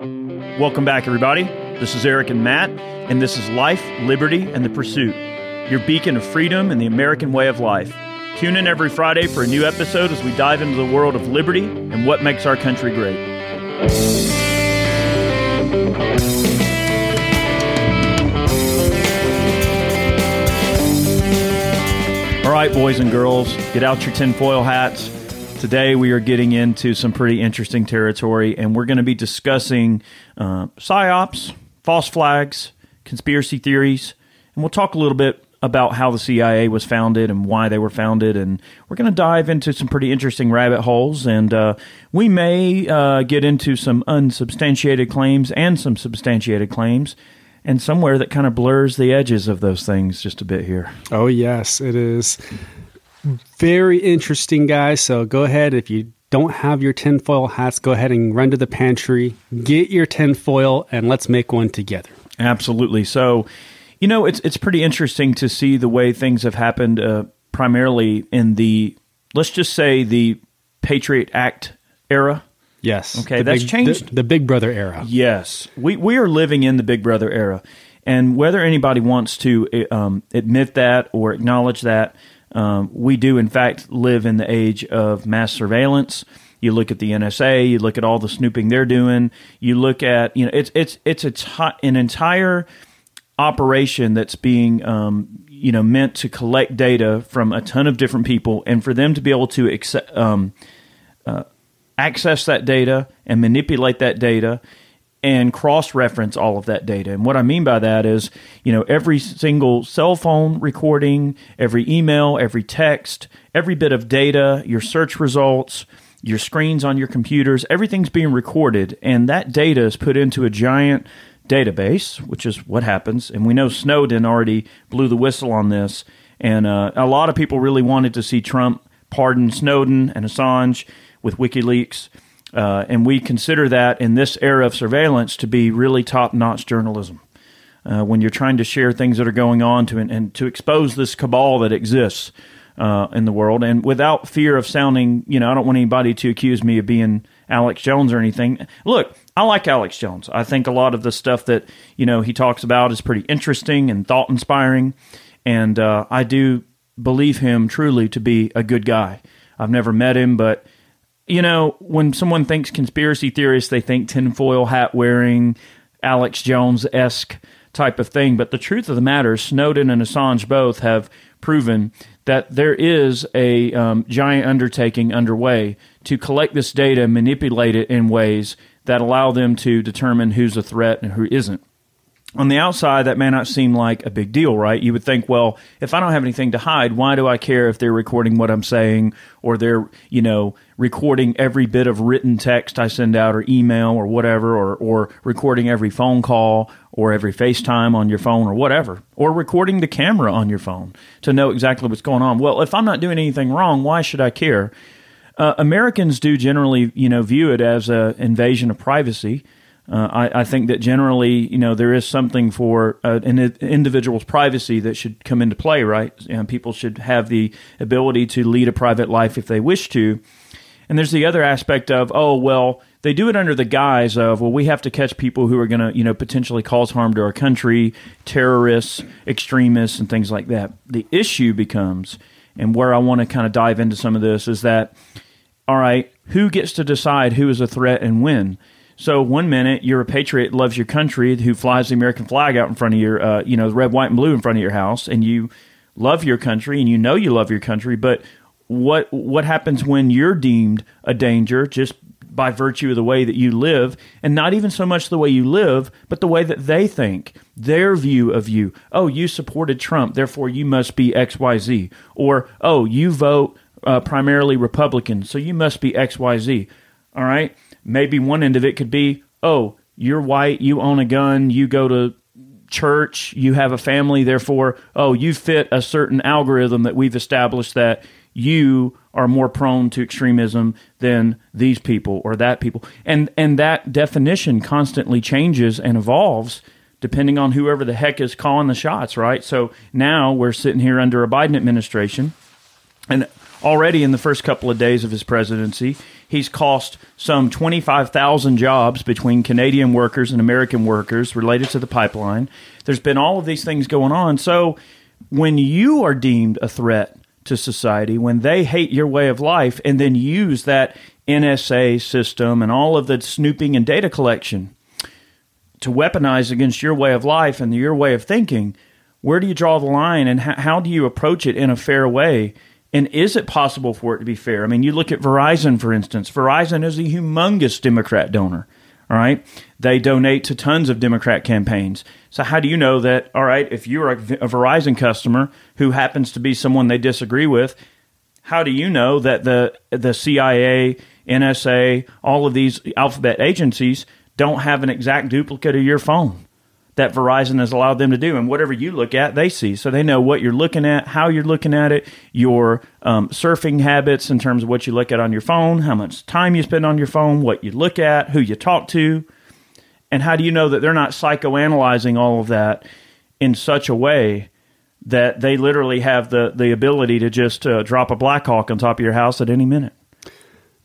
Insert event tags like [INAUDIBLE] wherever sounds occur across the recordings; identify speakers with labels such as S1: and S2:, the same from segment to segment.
S1: Welcome back, everybody. This is Eric and Matt, and this is Life, Liberty, and the Pursuit, your beacon of freedom and the American way of life. Tune in every Friday for a new episode as we dive into the world of liberty and what makes our country great. All right, boys and girls, get out your tinfoil hats. Today we are getting into some pretty interesting territory, and we're going to be discussing uh, psyops, false flags, conspiracy theories, and we'll talk a little bit about how the CIA was founded and why they were founded, and we're going to dive into some pretty interesting rabbit holes, and uh, we may uh, get into some unsubstantiated claims and some substantiated claims and somewhere that kind of blurs the edges of those things just a bit here.
S2: Oh, yes, it is very interesting, guys. So go ahead. If you don't have your tinfoil hats, go ahead and run to the pantry, get your tinfoil, and let's make one together.
S1: Absolutely. So, you know, it's it's pretty interesting to see the way things have happened, uh, primarily in the let's just say the Patriot Act era.
S2: Yes.
S1: Okay,
S2: the
S1: that's
S2: big,
S1: changed.
S2: The, the Big Brother era.
S1: Yes, we we are living in the Big Brother era, and whether anybody wants to um, admit that or acknowledge that, um, we do in fact live in the age of mass surveillance. You look at the NSA, you look at all the snooping they're doing. You look at you know it's it's it's a t- an entire operation that's being um, you know meant to collect data from a ton of different people, and for them to be able to accept, um, uh, access that data and manipulate that data and cross reference all of that data. And what I mean by that is, you know, every single cell phone recording, every email, every text, every bit of data, your search results, your screens on your computers, everything's being recorded. And that data is put into a giant database, which is what happens. And we know Snowden already blew the whistle on this. And uh, a lot of people really wanted to see Trump pardon Snowden and Assange with WikiLeaks. Uh, and we consider that in this era of surveillance to be really top notch journalism. Uh, when you're trying to share things that are going on to and to expose this cabal that exists uh, in the world, and without fear of sounding, you know, I don't want anybody to accuse me of being Alex Jones or anything. Look, I like Alex Jones. I think a lot of the stuff that you know he talks about is pretty interesting and thought inspiring, and uh, I do believe him truly to be a good guy. I've never met him, but you know, when someone thinks conspiracy theorists, they think tinfoil hat wearing, Alex Jones esque type of thing. But the truth of the matter Snowden and Assange both have proven that there is a um, giant undertaking underway to collect this data and manipulate it in ways that allow them to determine who's a threat and who isn't on the outside, that may not seem like a big deal, right? You would think, well, if I don't have anything to hide, why do I care if they're recording what I'm saying or they're, you know, recording every bit of written text I send out or email or whatever, or, or recording every phone call or every FaceTime on your phone or whatever, or recording the camera on your phone to know exactly what's going on. Well, if I'm not doing anything wrong, why should I care? Uh, Americans do generally, you know, view it as an invasion of privacy uh, I, I, think that generally, you know, there is something for uh, an individual's privacy that should come into play, right? And people should have the ability to lead a private life if they wish to. And there's the other aspect of, oh, well, they do it under the guise of, well, we have to catch people who are going to, you know, potentially cause harm to our country, terrorists, extremists, and things like that. The issue becomes, and where I want to kind of dive into some of this, is that, all right, who gets to decide who is a threat and when? So one minute you're a patriot, loves your country, who flies the American flag out in front of your, uh, you know, red, white, and blue in front of your house, and you love your country and you know you love your country. But what what happens when you're deemed a danger just by virtue of the way that you live, and not even so much the way you live, but the way that they think, their view of you. Oh, you supported Trump, therefore you must be X, Y, Z, or oh, you vote uh, primarily Republican, so you must be X, Y, Z. All right maybe one end of it could be, oh, you're white, you own a gun, you go to church, you have a family, therefore, oh, you fit a certain algorithm that we've established that you are more prone to extremism than these people or that people. And and that definition constantly changes and evolves depending on whoever the heck is calling the shots, right? So now we're sitting here under a Biden administration and already in the first couple of days of his presidency, He's cost some 25,000 jobs between Canadian workers and American workers related to the pipeline. There's been all of these things going on. So when you are deemed a threat to society, when they hate your way of life and then use that NSA system and all of the snooping and data collection to weaponize against your way of life and your way of thinking, where do you draw the line and how, do you approach it in a fair way? And is it possible for it to be fair? I mean, you look at Verizon, for instance. Verizon is a humongous Democrat donor. All right. They donate to tons of Democrat campaigns. So, how do you know that, all right, if you're a, a Verizon customer who happens to be someone they disagree with, how do you know that the, the CIA, NSA, all of these alphabet agencies don't have an exact duplicate of your phone? That Verizon has allowed them to do. And whatever you look at, they see. So they know what you're looking at, how you're looking at it, your um, surfing habits in terms of what you look at on your phone, how much time you spend on your phone, what you look at, who you talk to. And how do you know that they're not psychoanalyzing all of that in such a way that they literally have the, the ability to just uh, drop a Blackhawk on top of your house at any minute?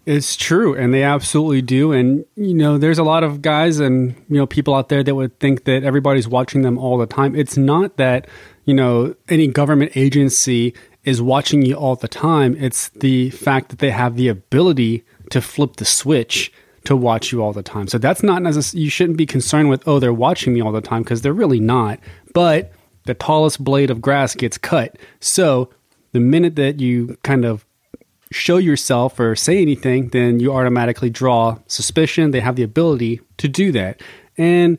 S2: It's true, and they absolutely do. And you know, there's a lot of guys and you know people out there that would think that everybody's watching them all the time. It's not that you know any government agency is watching you all the time. It's the fact that they have the ability to flip the switch to watch you all the time. So that's not necessarily you shouldn't be concerned with oh they're watching me all the time because they're really not. But the tallest blade of grass gets cut. So the minute that you kind of show yourself or say anything, then you automatically draw suspicion. They have the ability to do that. And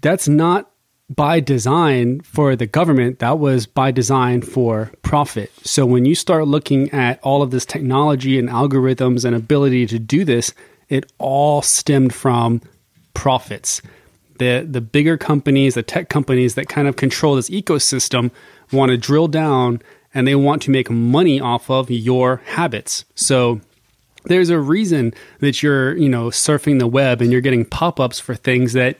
S2: that's not by design for the government, that was by design for profit. So when you start looking at all of this technology and algorithms and ability to do this, it all stemmed from profits. The the bigger companies, the tech companies that kind of control this ecosystem want to drill down and they want to make money off of your habits. So there's a reason that you're, you know, surfing the web and you're getting pop-ups for things that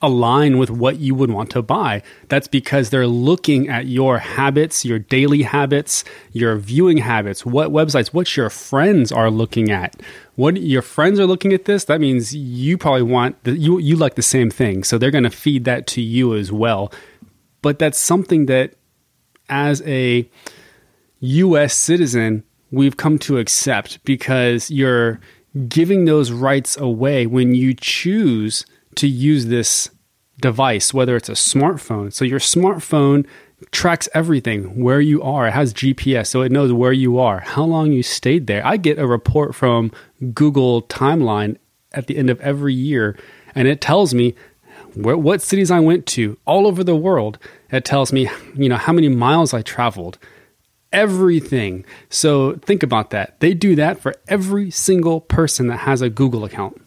S2: align with what you would want to buy. That's because they're looking at your habits, your daily habits, your viewing habits, what websites, what your friends are looking at. What your friends are looking at this, that means you probably want the, you you like the same thing. So they're going to feed that to you as well. But that's something that as a US citizen, we've come to accept because you're giving those rights away when you choose to use this device, whether it's a smartphone. So your smartphone tracks everything where you are. It has GPS, so it knows where you are, how long you stayed there. I get a report from Google Timeline at the end of every year, and it tells me where, what cities I went to all over the world. It tells me, you know, how many miles I traveled, everything. So think about that. They do that for every single person that has a Google account.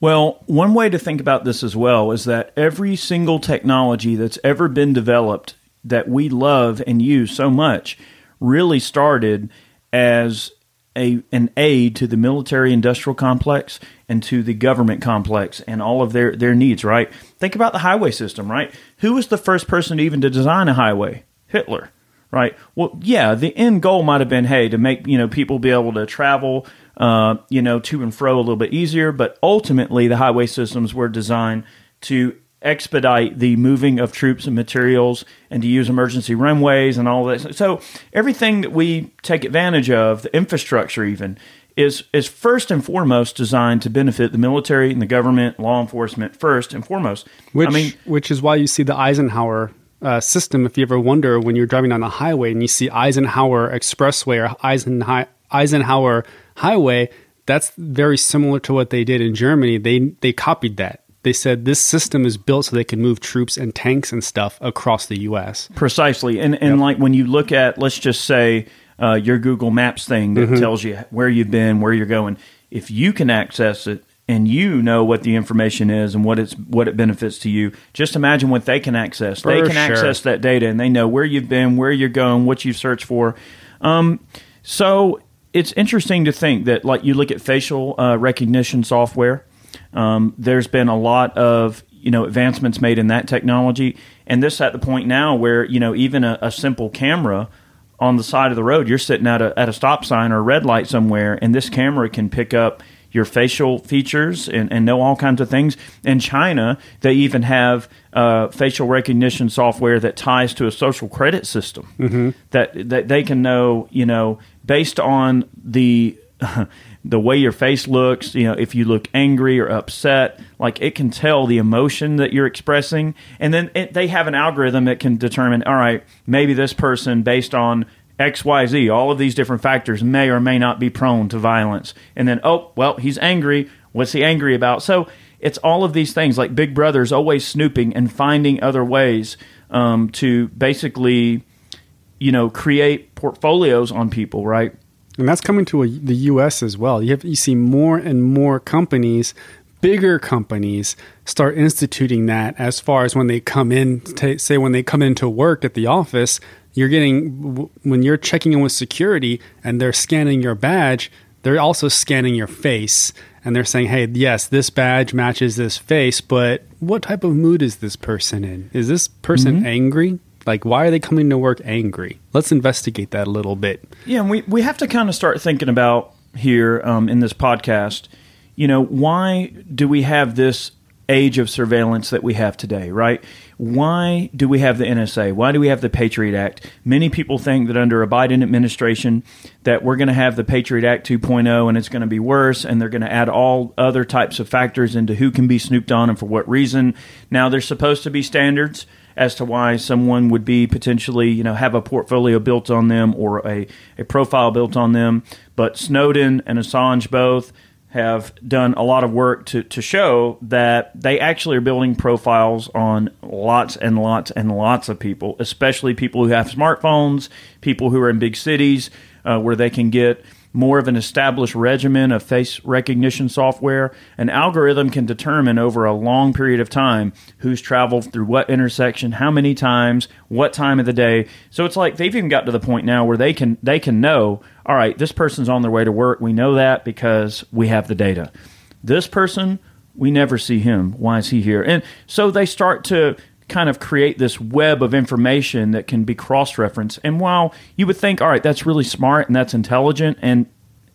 S1: Well, one way to think about this as well is that every single technology that's ever been developed that we love and use so much really started as a, an aid to the military industrial complex and to the government complex and all of their, their needs, right? Think about the highway system, right? Who was the first person even to design a highway? Hitler, right? Well, yeah, the end goal might have been, hey, to make, you know, people be able to travel, uh, you know, to and fro a little bit easier, but ultimately the highway systems were designed to expedite the moving of troops and materials and to use emergency runways and all that. So everything that we take advantage of, the infrastructure even, is is first and foremost designed to benefit the military and the government, law enforcement first and foremost.
S2: Which I mean, which is why you see the Eisenhower uh, system. If you ever wonder when you're driving on the highway and you see Eisenhower Expressway or Eisenhower, Eisenhower Highway, that's very similar to what they did in Germany. They they copied that they said this system is built so they can move troops and tanks and stuff across the U.S.
S1: Precisely, and and yep. like when you look at, let's just say uh, your Google Maps thing that mm-hmm. tells you where you've been, where you're going. If you can access it and you know what the information is and what it's what it benefits to you, just imagine what they can access. For they can sure. access that data and they know where you've been, where you're going, what you've searched for. Um, so it's interesting to think that, like, you look at facial uh, recognition software um, there's been a lot of you know advancements made in that technology, and this at the point now where you know even a, a simple camera on the side of the road, you're sitting at a at a stop sign or a red light somewhere, and this camera can pick up your facial features and, and know all kinds of things. In China, they even have uh, facial recognition software that ties to a social credit system
S2: Mm-hmm.
S1: that that they can know, you know, based on the [LAUGHS] the way your face looks, you know, if you look angry or upset, like it can tell the emotion that you're expressing, and then it, they have an algorithm that can determine, all right, maybe this person based on X, Y, Z, all of these different factors may or may not be prone to violence, and then oh, well, he's angry. What's he angry about? So it's all of these things. Like Big Brother's always snooping and finding other ways um, to basically, you know, create portfolios on people, right?
S2: And that's coming to a, the U.S. as well. You have you see more and more companies, bigger companies, start instituting that. As far as when they come in, ta say when they come into work at the office, you're getting when you're checking in with security and they're scanning your badge. They're also scanning your face and they're saying, "Hey, yes, this badge matches this face, but what type of mood is this person in? Is this person mm-hmm. angry? Like, why are they coming to work angry? Let's investigate that a little bit."
S1: Yeah, and we, we have to kind of start thinking about here um, in this podcast, you know, why do we have this age of surveillance that we have today, right? Why do we have the NSA? Why do we have the Patriot Act? Many people think that under a Biden administration that we're going to have the Patriot Act 2.0 and it's going to be worse and they're going to add all other types of factors into who can be snooped on and for what reason. Now there's supposed to be standards as to why someone would be potentially, you know, have a portfolio built on them or a, a profile built on them. But Snowden and Assange both have done a lot of work to, to show that they actually are building profiles on lots and lots and lots of people, especially people who have smartphones, people who are in big cities uh, where they can get more of an established regimen of face recognition software. An algorithm can determine over a long period of time who's traveled through what intersection, how many times, what time of the day. So it's like they've even got to the point now where they can they can know, all right, this person's on their way to work. We know that because we have the data. This person, we never see him. Why is he here? And so they start to kind of create this web of information that can be cross referenced. And while you would think, all right, that's really smart and that's intelligent, and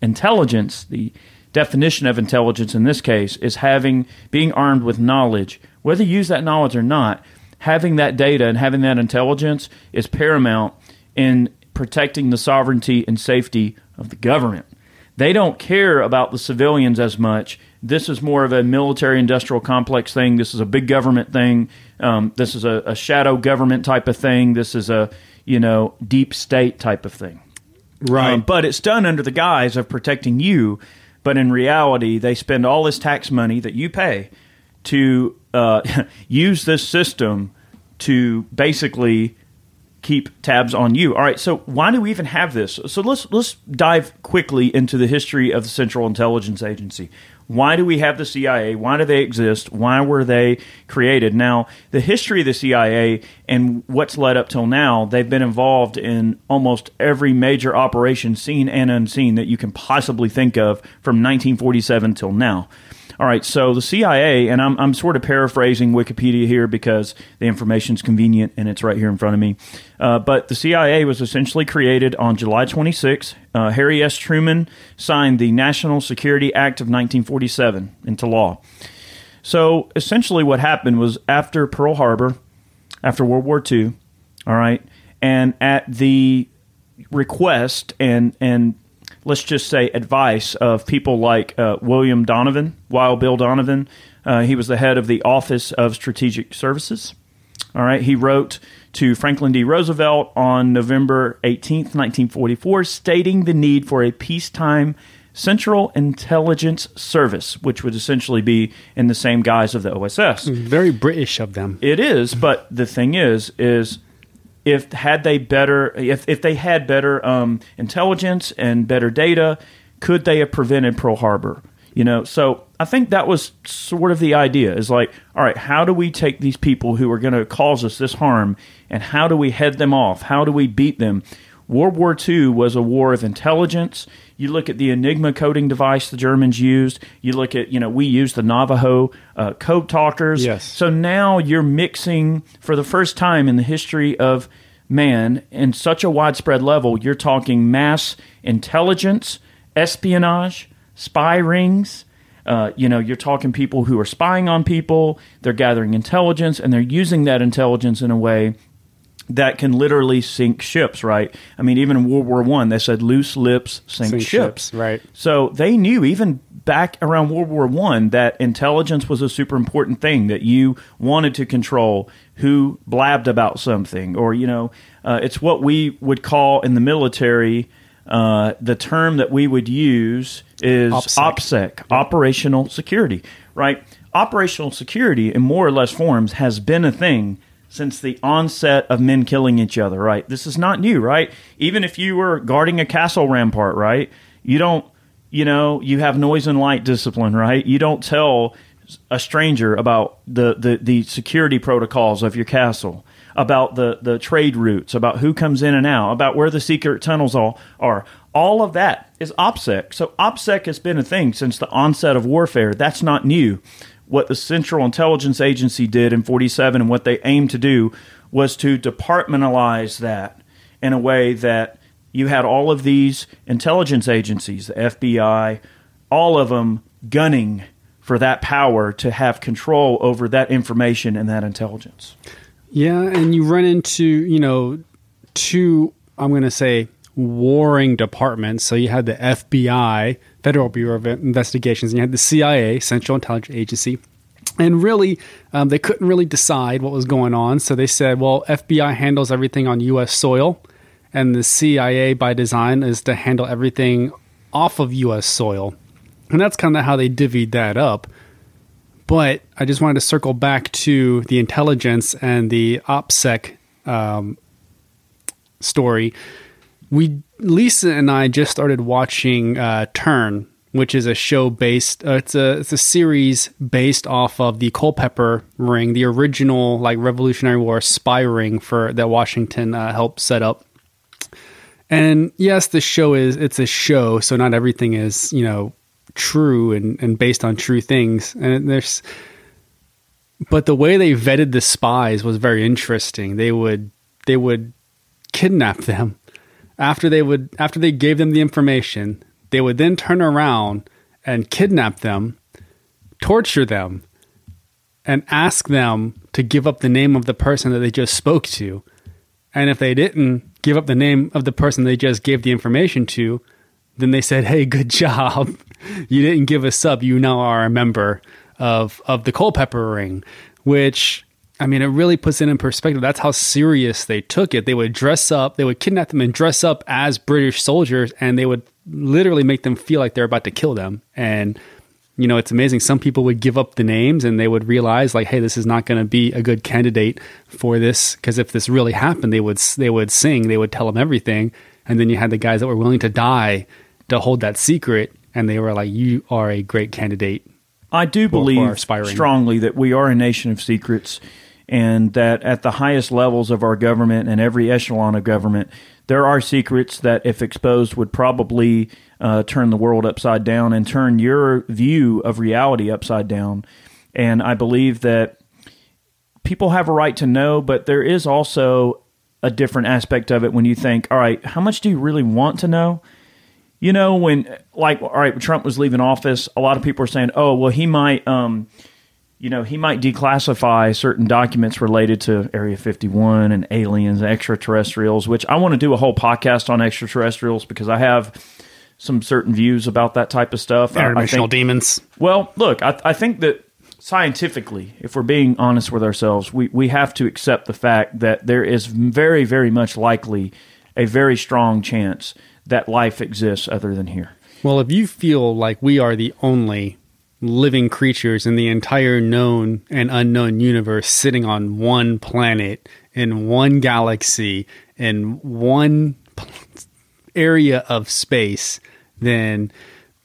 S1: intelligence, the definition of intelligence in this case, is having being armed with knowledge. Whether you use that knowledge or not, having that data and having that intelligence is paramount in protecting the sovereignty and safety of the government. They don't care about the civilians as much. This is more of a military industrial complex thing. This is a big government thing. Um, this is a, a shadow government type of thing. This is a you know deep state type of thing.
S2: Right.
S1: Um, but it's done under the guise of protecting you. But in reality, they spend all this tax money that you pay to uh, [LAUGHS] use this system to basically keep tabs on you. All right, so why do we even have this? So let's let's dive quickly into the history of the Central Intelligence Agency. Why do we have the CIA? Why do they exist? Why were they created? Now, the history of the CIA and what's led up till now, they've been involved in almost every major operation, seen and unseen, that you can possibly think of from 1947 till now. All right, so the CIA, and I'm, I'm sort of paraphrasing Wikipedia here because the information's convenient and it's right here in front of me. Uh, but the CIA was essentially created on July 26. Uh, Harry S. Truman signed the National Security Act of 1947 into law. So essentially, what happened was after Pearl Harbor, after World War II, all right, and at the request and and let's just say advice of people like uh, William Donovan, Wild Bill Donovan. Uh, he was the head of the Office of Strategic Services. All right, he wrote to Franklin D. Roosevelt on November 18th, 1944, stating the need for a peacetime Central Intelligence Service, which would essentially be in the same guise of the OSS.
S2: Very British of them.
S1: It is, but the thing is, is if had they better, if if they had better um, intelligence and better data, could they have prevented Pearl Harbor? You know, so I think that was sort of the idea. Is like, all right, how do we take these people who are going to cause us this harm, and how do we head them off? How do we beat them? World War II was a war of intelligence. You look at the Enigma coding device the Germans used. You look at, you know, we used the Navajo uh, code talkers.
S2: Yes.
S1: So now you're mixing for the first time in the history of man in such a widespread level. You're talking mass intelligence, espionage, spy rings, Uh, you know, you're talking people who are spying on people, they're gathering intelligence, and they're using that intelligence in a way that can literally sink ships, right? I mean, even in World War One, they said loose lips sink,
S2: Sink
S1: ships.
S2: ships, right.
S1: So they knew even back around World War One that intelligence was a super important thing that you wanted to control who blabbed about something, or you know, uh, it's what we would call in the military. Uh, the term that we would use is
S2: OPSEC.
S1: OPSEC, operational security, right? Operational security, in more or less forms, has been a thing since the onset of men killing each other, right? This is not new, right? Even if you were guarding a castle rampart, right? You don't, you know, you have noise and light discipline, right? You don't tell a stranger about the, the, the security protocols of your castle, about the, the trade routes, about who comes in and out, about where the secret tunnels all are. All of that is OPSEC. So OPSEC has been a thing since the onset of warfare. That's not new what the Central Intelligence Agency did in 47 and what they aimed to do was to departmentalize that in a way that you had all of these intelligence agencies, the FBI, all of them gunning for that power to have control over that information and that intelligence.
S2: Yeah, and you run into, you know, two, I'm going to say, warring departments. So you had the FBI, Federal Bureau of Investigations, and you had the CIA, Central Intelligence Agency. And really, um, they couldn't really decide what was going on. So they said, well, FBI handles everything on U.S. soil, and the CIA, by design, is to handle everything off of U.S. soil. And that's kind of how they divvied that up. But I just wanted to circle back to the intelligence and the OPSEC um, story. We Lisa and I just started watching uh, Turn, which is a show based. Uh, it's a it's a series based off of the Culpeper ring, the original like Revolutionary War spy ring for that Washington uh, helped set up. And yes, the show is it's a show, so not everything is you know true and, and based on true things. And there's, but the way they vetted the spies was very interesting. They would they would kidnap them after they would after they gave them the information. They would then turn around and kidnap them, torture them, and ask them to give up the name of the person that they just spoke to. And if they didn't give up the name of the person they just gave the information to, then they said, "Hey, good [LAUGHS] job. You didn't give us up. You now are a member of of the Culpeper Ring." Which I mean, it really puts it in perspective. That's how serious they took it. They would dress up, they would kidnap them and dress up as British soldiers, and they would literally make them feel like they're about to kill them. And you know, it's amazing. Some people would give up the names and they would realize, like, hey, this is not going to be a good candidate for this because if this really happened, they would they would sing, they would tell them everything, and then you had the guys that were willing to die to hold that secret, and they were like, you are a great candidate.
S1: I do believe strongly that we are a nation of secrets and that at the highest levels of our government and every echelon of government, there are secrets that, if exposed, would probably uh, turn the world upside down and turn your view of reality upside down. And I believe that people have a right to know, but there is also a different aspect of it when you think, all right, how much do you really want to know? You know, when like, all right, Trump was leaving office, a lot of people are saying, oh, well, he might, um, you know, he might declassify certain documents related to Area 51 and aliens, extraterrestrials, which I want to do a whole podcast on extraterrestrials because I have some certain views about that type of stuff. I- I
S2: Interdimensional demons.
S1: well, look, I, I think that scientifically, if we're being honest with ourselves, we, we have to accept the fact that there is very, very much likely a very strong chance that life exists other than here.
S2: Well, if you feel like we are the only living creatures in the entire known and unknown universe sitting on one planet in one galaxy in one area of space, then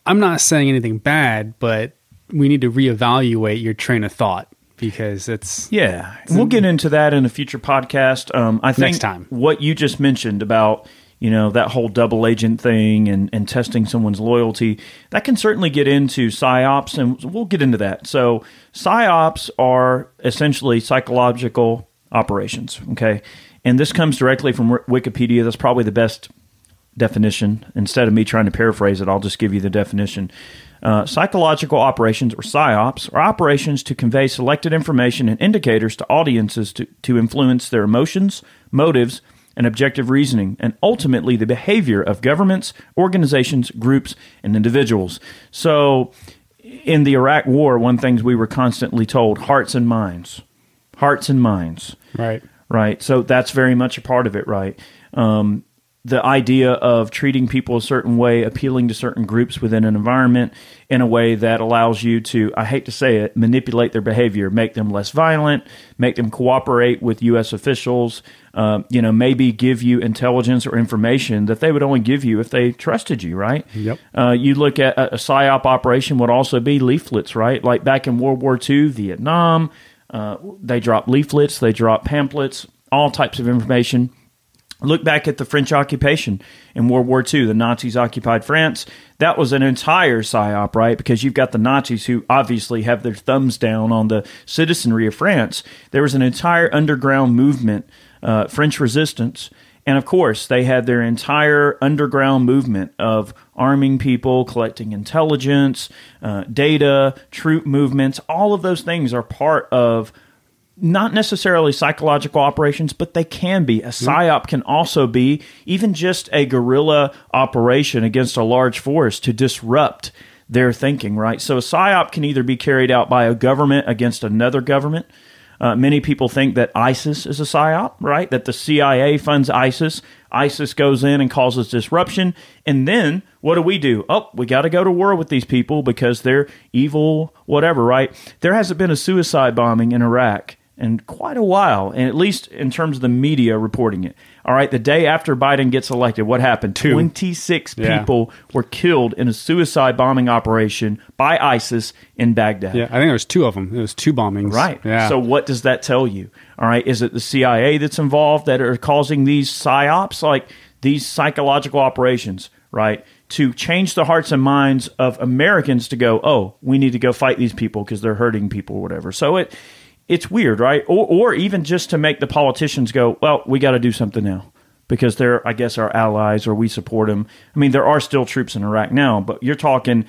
S2: I'm not saying anything bad, but we need to reevaluate your train of thought because it's
S1: Yeah, we'll get into that in a future podcast. Um, I think
S2: Next time.
S1: what you just mentioned about you know that whole double agent thing and, and testing someone's loyalty that can certainly get into psyops, and we'll get into that. So psyops are essentially psychological operations. Okay, and this comes directly from Wikipedia. That's probably the best definition. Instead of me trying to paraphrase it, I'll just give you the definition. Uh, psychological operations, or psyops, are operations to convey selected information and indicators to audiences to, to influence their emotions, motives, and objective reasoning, and ultimately the behavior of governments, organizations, groups, and individuals. So, in the Iraq War, one thing we were constantly told hearts and minds. Hearts and minds.
S2: Right.
S1: Right. So, that's very much a part of it, right? Um, the idea of treating people a certain way, appealing to certain groups within an environment in a way that allows you to, I hate to say it, manipulate their behavior, make them less violent, make them cooperate with U.S. officials, uh, you know, maybe give you intelligence or information that they would only give you if they trusted you, right?
S2: Yep.
S1: Uh, you look at a, a PSYOP operation would also be leaflets, right? Like back in World War II, Vietnam, uh, they dropped leaflets, they dropped pamphlets, all types of information Look back at the French occupation in World War II. The Nazis occupied France. That was an entire psyop, right? Because you've got the Nazis who obviously have their thumbs down on the citizenry of France. There was an entire underground movement, uh, French resistance. And of course, they had their entire underground movement of arming people, collecting intelligence, uh, data, troop movements. All of those things are part of not necessarily psychological operations, but they can be. A psyop can also be even just a guerrilla operation against a large force to disrupt their thinking, right? So a psyop can either be carried out by a government against another government. Uh, many people think that ISIS is a psyop, right? That the CIA funds ISIS. ISIS goes in and causes disruption. And then what do we do? Oh, we got to go to war with these people because they're evil, whatever, right? There hasn't been a suicide bombing in Iraq in quite a while, and at least in terms of the media reporting it. All right, the day after Biden gets elected, what happened?
S2: Two.
S1: 26
S2: Yeah.
S1: people were killed in a suicide bombing operation by ISIS in Baghdad.
S2: Yeah, I think there was two of them. It was two bombings.
S1: Right.
S2: Yeah.
S1: So what does that tell you? All right. Is it the CIA that's involved that are causing these psyops, like these psychological operations, right? To change the hearts and minds of Americans to go, oh, we need to go fight these people because they're hurting people or whatever. So it it's weird, right? Or or even just to make the politicians go, well, we got to do something now. Because they're, I guess, our allies or we support them. I mean, there are still troops in Iraq now, but you're talking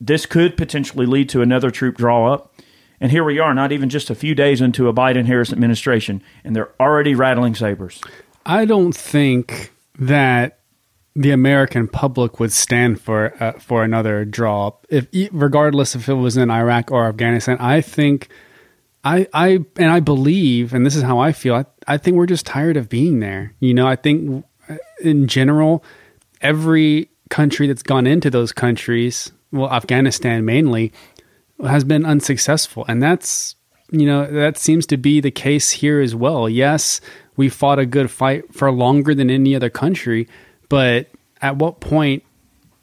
S1: this could potentially lead to another troop draw up. And here we are, not even just a few days into a Biden Harris administration, and they're already rattling sabers.
S2: I don't think that the American public would stand for uh, for another draw, up if regardless if it was in Iraq or Afghanistan. I think, I I and I believe, and this is how I feel. I, I think we're just tired of being there. You know, I think uh, in general, every country that's gone into those countries, well, Afghanistan mainly, has been unsuccessful, and that's you know that seems to be the case here as well. Yes, we fought a good fight for longer than any other country, but at what point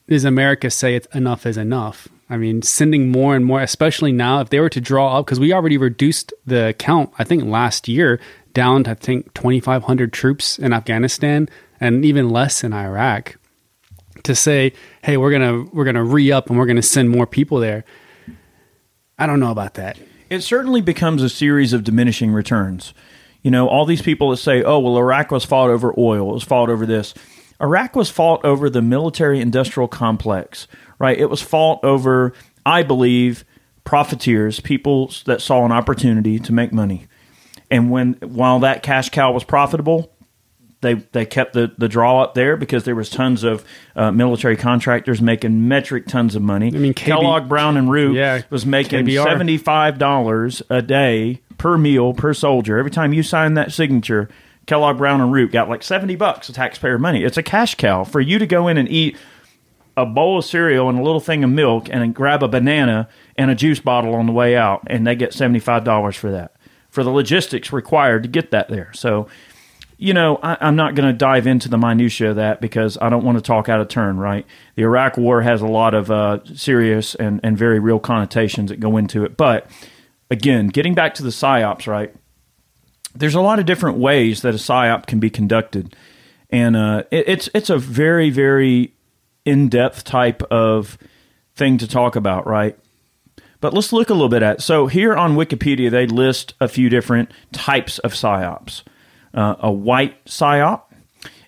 S2: does America say it's enough is enough? I mean, sending more and more, especially now, if they were to draw up, because we already reduced the count, I think last year down to I think 2,500 troops in Afghanistan and even less in Iraq. To say, hey, we're gonna we're gonna re up and we're gonna send more people there. I don't know about that.
S1: It certainly becomes a series of diminishing returns. You know, all these people that say, oh, well, Iraq was fought over oil, it was fought over this. Iraq was fought over the military industrial complex, right? It was fought over, I believe, profiteers, people that saw an opportunity to make money. And when while that cash cow was profitable, they they kept the, the draw up there because there was tons of uh, military contractors making metric tons of money. I
S2: mean, KB
S1: Kellogg Brown and Root
S2: Yeah,
S1: was making seventy five dollars a day per meal per soldier. Every time you sign that signature, Kellogg Brown and Root got like seventy bucks of taxpayer money. It's a cash cow for you to go in and eat a bowl of cereal and a little thing of milk and grab a banana and a juice bottle on the way out, and they get seventy five dollars for that for the logistics required to get that there. So, you know, I, I'm not going to dive into the minutia of that because I don't want to talk out of turn. Right, the Iraq War has a lot of uh, serious and and very real connotations that go into it. But again, getting back to the psyops, right? There's a lot of different ways that a psyop can be conducted, and uh, it, it's it's a very very in depth type of thing to talk about, right? But let's look a little bit at. So here on Wikipedia, they list a few different types of psyops. Uh, a white psyop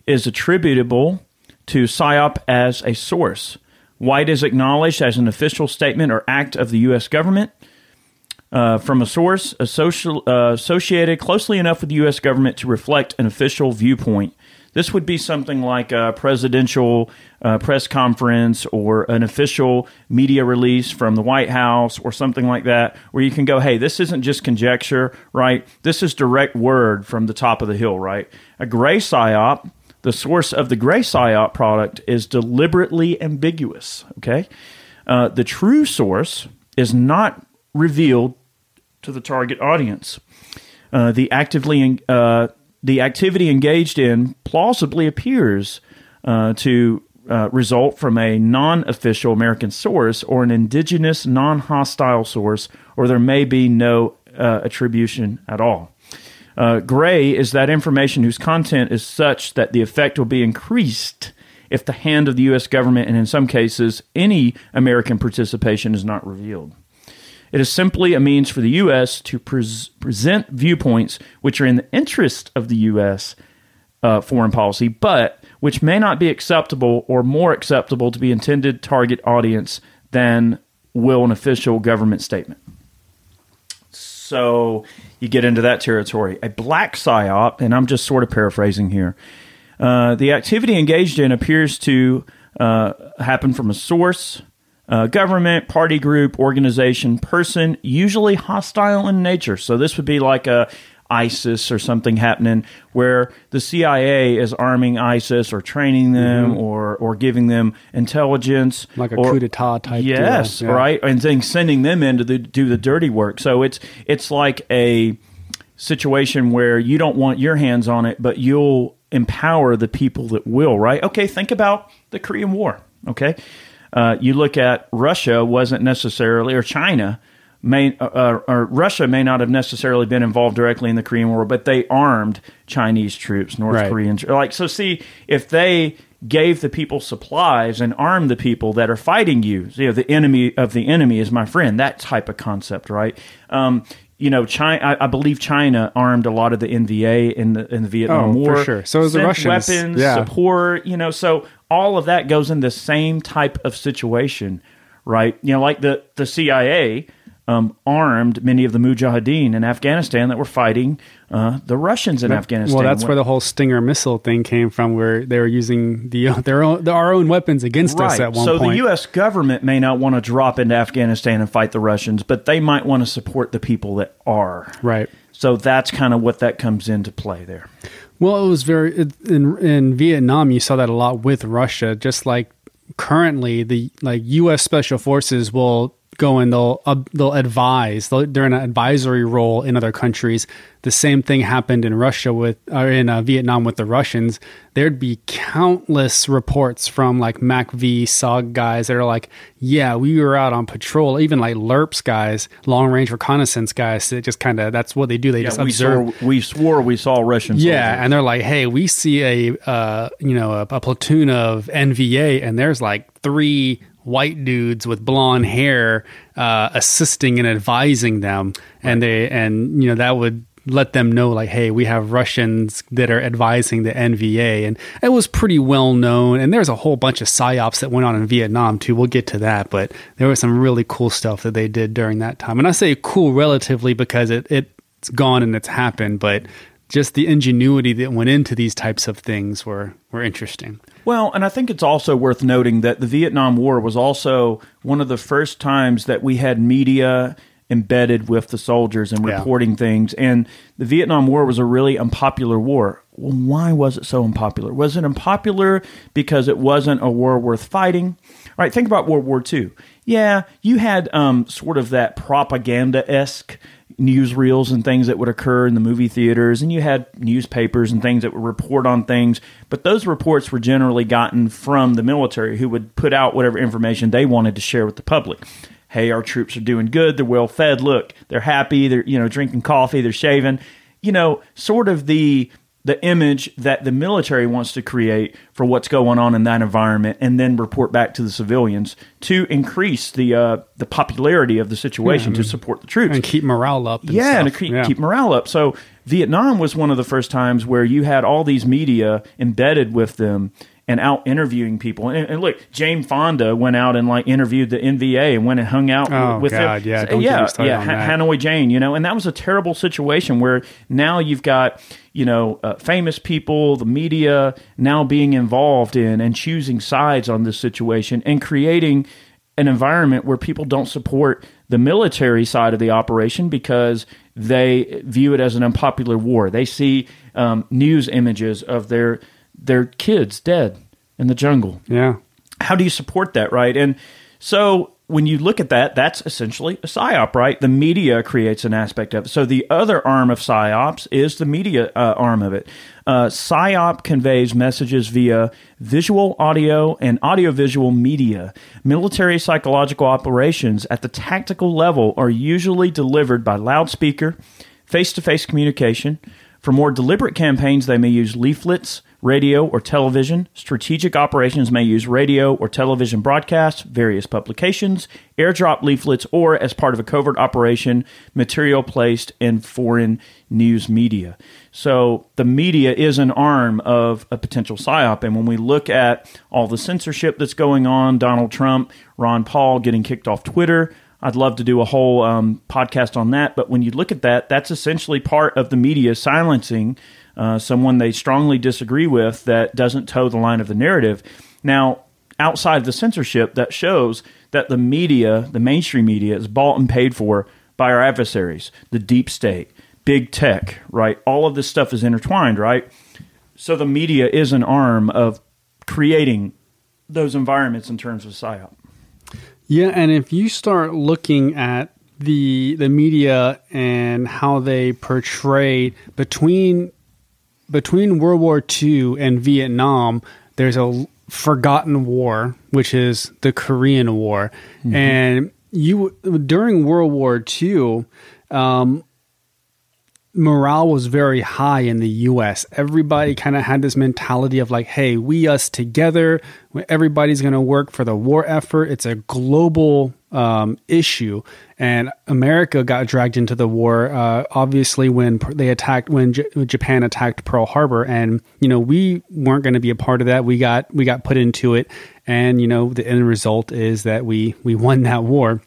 S1: is attributable to PSYOP as a source. White is acknowledged as an official statement or act of the U.S. government uh, from a source uh, associated closely enough with the U.S. government to reflect an official viewpoint. This would be something like a presidential uh, press conference or an official media release from the White House or something like that, where you can go, hey, this isn't just conjecture, right? This is direct word from the top of the hill, right? A gray PSYOP, the source of the gray PSYOP product is deliberately ambiguous, okay? Uh, the true source is not revealed to the target audience. Uh, the actively uh, the activity engaged in plausibly appears uh, to uh, result from a non-official American source or an indigenous, non-hostile source, or there may be no uh, attribution at all. Uh, gray is that information whose content is such that the effect will be increased if the hand of the U.S. government, and in some cases, any American participation, is not revealed. It is simply a means for the U.S. to pres- present viewpoints which are in the interest of the U.S. Uh, foreign policy, but which may not be acceptable or more acceptable to the intended target audience than will an official government statement. So you get into that territory. A black psyop, and I'm just sort of paraphrasing here. Uh, the activity engaged in appears to uh, happen from a source uh, government, party group, organization, person, usually hostile in nature. So this would be like a ISIS or something happening where the CIA is arming ISIS or training them mm-hmm. or or giving them intelligence,
S2: like a
S1: or,
S2: coup d'état type.
S1: Yes, yeah. right, and then sending them in to the, do the dirty work. So it's it's like a situation where you don't want your hands on it, but you'll empower the people that will. Right? Okay, think about the Korean War. Okay, uh, you look at Russia wasn't necessarily, or China, may, uh, uh, or Russia may not have necessarily been involved directly in the Korean War, but they armed Chinese troops, North right. Koreans. Like, so see, if they gave the people supplies and armed the people that are fighting you, you know, the enemy of the enemy is my friend, that type of concept, right? Um, you know, China. I, I, believe China armed a lot of the NVA in the in the Vietnam
S2: oh,
S1: War.
S2: for sure. So was the Russians,
S1: weapons,
S2: yeah.
S1: support. You know, so all of that goes in the same type of situation, right? You know, like the the CIA um, armed many of the Mujahideen in Afghanistan that were fighting uh, the Russians in Afghanistan.
S2: Well, that's where the whole Stinger missile thing came from, where they were using the their own our own weapons against
S1: right.
S2: us at one
S1: so
S2: point.
S1: So the U.S. government may not want to drop into Afghanistan and fight the Russians, but they might want to support the people that are.
S2: Right.
S1: So that's kind of what that comes into play there.
S2: Well, it was very in in Vietnam. You saw that a lot with Russia. Just like currently, the like U.S. Special Forces will go and they'll uh, they'll advise. They'll, they're in an advisory role in other countries the same thing happened in Russia with, or in uh, Vietnam with the Russians. There'd be countless reports from like MACV SOG guys that are like, yeah, we were out on patrol, even like LRRPs guys, long range reconnaissance guys. That just kind of that's what they do. They yeah, just
S1: we
S2: observe.
S1: Swore, we swore we saw Russians.
S2: Yeah, soldiers. and they're like, hey, we see a uh, you know a, a platoon of NVA, and there's like three white dudes with blonde hair uh, assisting and advising them, and they and you know that would let them know like hey we have russians that are advising the nva and it was pretty well known. And there's a whole bunch of psyops that went on in vietnam too. We'll get to that. But there was some really cool stuff that they did during that time. And i say cool relatively because it, it's gone and it's happened. But just the ingenuity that went into these types of things were were interesting.
S1: Well, and I think it's also worth noting that the Vietnam War was also one of the first times that we had media embedded with the soldiers and reporting yeah. things. And the Vietnam War was a really unpopular war. Well, why was it so unpopular? Was it unpopular because it wasn't a war worth fighting? All right, think about World War II. Yeah, you had um, sort of that propaganda esque newsreels and things that would occur in the movie theaters, and you had newspapers and things that would report on things. But those reports were generally gotten from the military, who would put out whatever information they wanted to share with the public hey, our troops are doing good, they're well fed, look, they're happy, they're you know drinking coffee, they're shaving, you know, sort of the the image that the military wants to create for what's going on in that environment, and then report back to the civilians to increase the uh, the popularity of the situation to support the troops
S2: and keep morale up. And
S1: yeah,
S2: stuff.
S1: and keep, yeah. keep morale up. So Vietnam was one of the first times where you had all these media embedded with them and out interviewing people. And, and, look, Jane Fonda went out and like interviewed the NVA and went and hung out
S2: oh,
S1: with
S2: God,
S1: him.
S2: Yeah, Don't
S1: yeah,
S2: yeah.
S1: Ha- Hanoi Jane, you know, and that was a terrible situation where now you've got you know uh, famous people, the media now being involved in and choosing sides on this situation and creating an environment where people don't support the military side of the operation because they view it as an unpopular war. They see um, news images of their their kids dead in the jungle.
S2: Yeah.
S1: How do you support that, right? And so when you look at that, that's essentially a psyop, right? The media creates an aspect of it. So the other arm of psyops is the media uh, arm of it. Uh, psyop conveys messages via visual, audio, and audiovisual media. Military psychological operations at the tactical level are usually delivered by loudspeaker, face to face communication. For more deliberate campaigns, they may use leaflets, radio or television. Strategic operations may use radio or television broadcasts, various publications, airdrop leaflets, or as part of a covert operation, material placed in foreign news media. So the media is an arm of a potential psyop. And when we look at all the censorship that's going on, Donald Trump, Ron Paul getting kicked off Twitter, I'd love to do a whole um, podcast on that. But when you look at that, that's essentially part of the media silencing uh, someone they strongly disagree with that doesn't toe the line of the narrative. Now, outside of the censorship, that shows that the media, the mainstream media, is bought and paid for by our adversaries, the deep state, big tech, right? All of this stuff is intertwined, right? So the media is an arm of creating those environments in terms of psyop.
S2: Yeah, and if you start looking at the the media and how they portray between between World War II and Vietnam, there's a forgotten war, which is the Korean War, mm-hmm. and you during World War II. Um, morale was very high in the US. Everybody kind of had this mentality of like, hey, we us together, everybody's going to work for the war effort. It's a global um, issue. And America got dragged into the war, uh, obviously, when they attacked, when J- Japan attacked Pearl Harbor. And, you know, we weren't going to be a part of that. We got, we got put into it. And, you know, the end result is that we, we won that war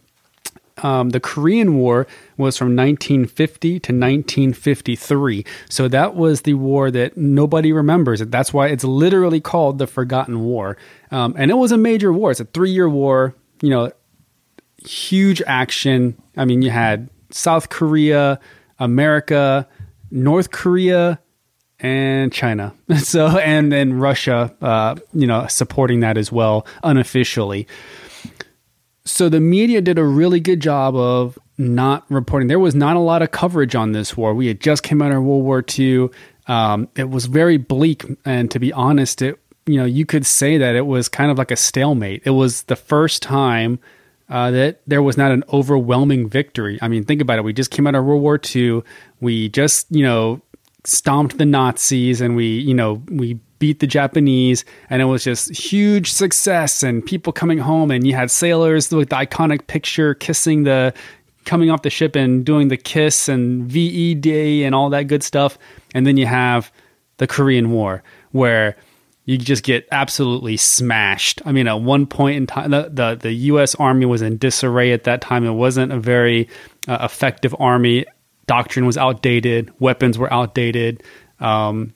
S2: um, the Korean War was from 1950 to 1953. So that was the war that nobody remembers. That's why it's literally called the Forgotten War. Um, and it was a major war. It's a three year war, you know, huge action. I mean, you had South Korea, America, North Korea, and China. [LAUGHS] So, and then Russia, uh, you know, supporting that as well unofficially so the media did a really good job of not reporting. There was not a lot of coverage on this war. We had just came out of World War II. Um, it was very bleak, and to be honest, it you know you could say that it was kind of like a stalemate. It was the first time uh, that there was not an overwhelming victory. I mean, think about it. We just came out of World War II. We just you know stomped the Nazis, and we you know we beat the Japanese, and it was just huge success and people coming home. And you had sailors with the iconic picture kissing the coming off the ship and doing the kiss and VE Day and all that good stuff. And then you have the Korean War where you just get absolutely smashed. I mean, at one point in time, the, the, the U.S. Army was in disarray at that time. It wasn't a very uh, effective army. Doctrine was outdated. Weapons were outdated. Um,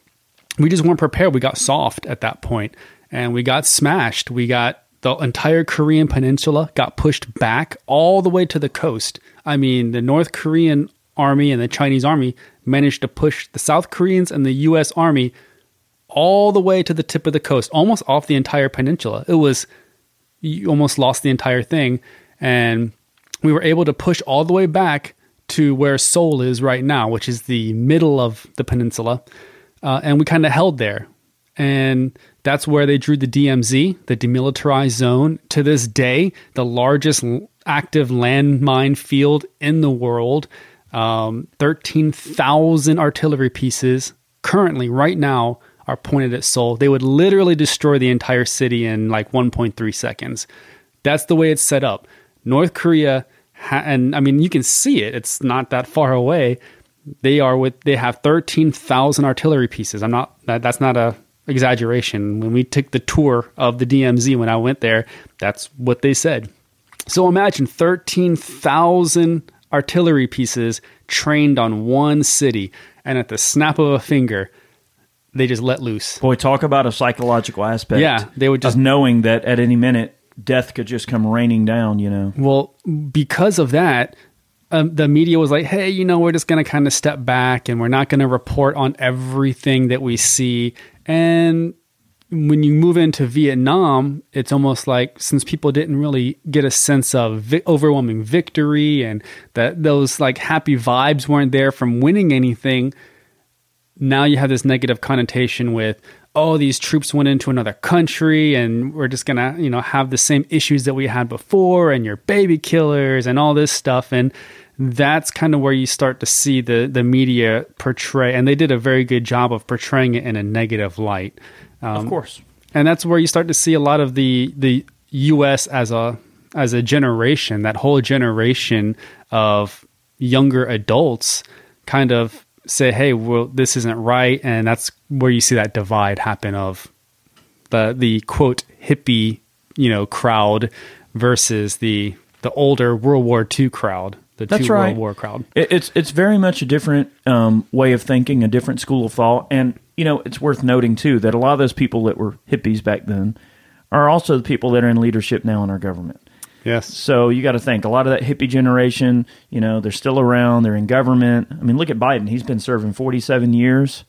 S2: we just weren't prepared. We got soft at that point and we got smashed. We got the entire Korean peninsula got pushed back all the way to the coast. I mean, the North Korean army and the Chinese army managed to push the South Koreans and the US army all the way to the tip of the coast, almost off the entire peninsula. It was you almost lost the entire thing and we were able to push all the way back to where Seoul is right now, which is the middle of the peninsula uh, and we kind of held there. And that's where they drew the DMZ, the demilitarized zone. To this day, the largest active landmine field in the world. Um, 13,000 artillery pieces currently, right now, are pointed at Seoul. They would literally destroy the entire city in like 1.3 seconds. That's the way it's set up. North Korea, ha- and I mean, you can see it, it's not that far away they are with they have 13,000 artillery pieces. I'm not that, that's not a exaggeration. When we took the tour of the DMZ when I went there, that's what they said. So imagine 13,000 artillery pieces trained on one city, and at the snap of a finger, they just let loose.
S1: Boy, talk about a psychological aspect.
S2: Yeah, they would just-
S1: knowing that at any minute death could just come raining down. You know,
S2: Well, because of that, um, the media was like, hey, you know, we're just going to kind of step back and we're not going to report on everything that we see. And when you move into Vietnam, it's almost like since people didn't really get a sense of vi- overwhelming victory and that those like happy vibes weren't there from winning anything, now you have this negative connotation with oh these troops went into another country and we're just gonna you know have the same issues that we had before and you're baby killers and all this stuff and that's kind of where you start to see the the media portray and they did a very good job of portraying it in a negative light um,
S1: of course.
S2: and that's where you start to see a lot of the the U.S. as a as a generation, that whole generation of younger adults, kind of say, "Hey, well, this isn't right," and that's where you see that divide happen of the the quote hippie, you know, crowd versus the the older World War II crowd, the
S1: That's
S2: two
S1: right.
S2: World War crowd.
S1: It, it's it's very much a different um, way of thinking, a different school of thought, and you know it's worth noting too that a lot of those people that were hippies back then are also the people that are in leadership now in our government.
S2: Yes.
S1: So you got to think a lot of that hippie generation, you know, they're still around, they're in government. I mean, look at Biden; he's been serving forty-seven years.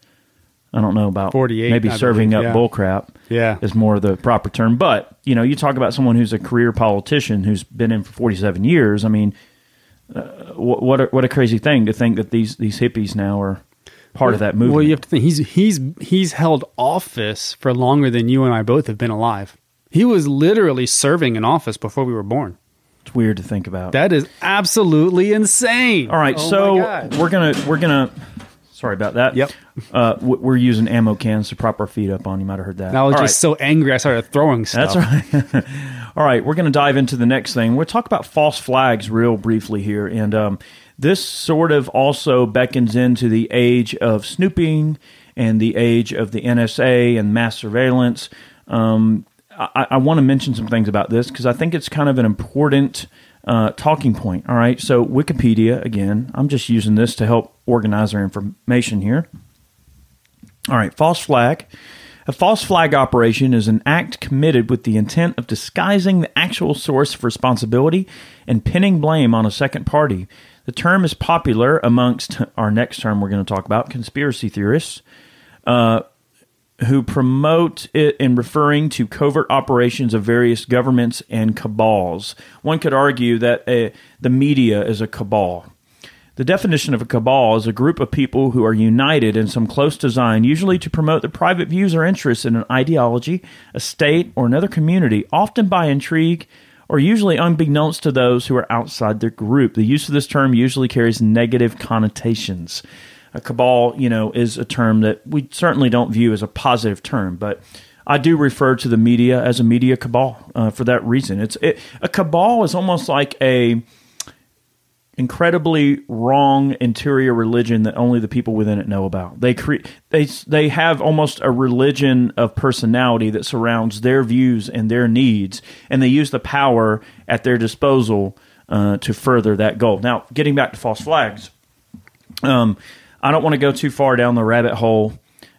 S1: I don't know about
S2: 48,
S1: maybe
S2: I
S1: serving
S2: believe,
S1: up
S2: yeah.
S1: bull crap.
S2: Yeah.
S1: is more the proper term. But you know, you talk about someone who's a career politician who's been in for forty-seven years. I mean, uh, what what a, what a crazy thing to think that these these hippies now are part of that movement.
S2: Well, you have to think he's he's he's held office for longer than you and I both have been alive. He was literally serving in office before we were born.
S1: it's weird to think about.
S2: That is absolutely insane.
S1: All right,
S2: Oh
S1: so we're gonna we're gonna. Sorry about that.
S2: Yep.
S1: Uh, we're using ammo cans to prop our feet up on. You might have heard that.
S2: I was
S1: All
S2: just so angry I started throwing stuff.
S1: That's right. [LAUGHS] All right, we're going to dive into the next thing. We'll talk about false flags real briefly here, and um, this sort of also beckons into the age of snooping and the age of the NSA and mass surveillance. Um, I, I want to mention some things about this because I think it's kind of an important uh, talking point. All right, so Wikipedia again. I'm just using this to help organize our information here. All right, false flag. A false flag operation is an act committed with the intent of disguising the actual source of responsibility and pinning blame on a second party. The term is popular amongst our next term we're going to talk about conspiracy theorists uh, who promote it in referring to covert operations of various governments and cabals. One could argue that uh, the media is a cabal. The definition of a cabal is a group of people who are united in some close design, usually to promote their private views or interests in an ideology, a state, or another community, often by intrigue or usually unbeknownst to those who are outside their group. The use of this term usually carries negative connotations. A cabal, you know, is a term that we certainly don't view as a positive term, but I do refer to the media as a media cabal uh, for that reason. It's it, a cabal is almost like a incredibly wrong interior religion that only the people within it know about. They create they they have almost a religion of personality that surrounds their views and their needs, and they use the power at their disposal uh, to further that goal. Now, getting back to false flags, um, I don't want to go too far down the rabbit hole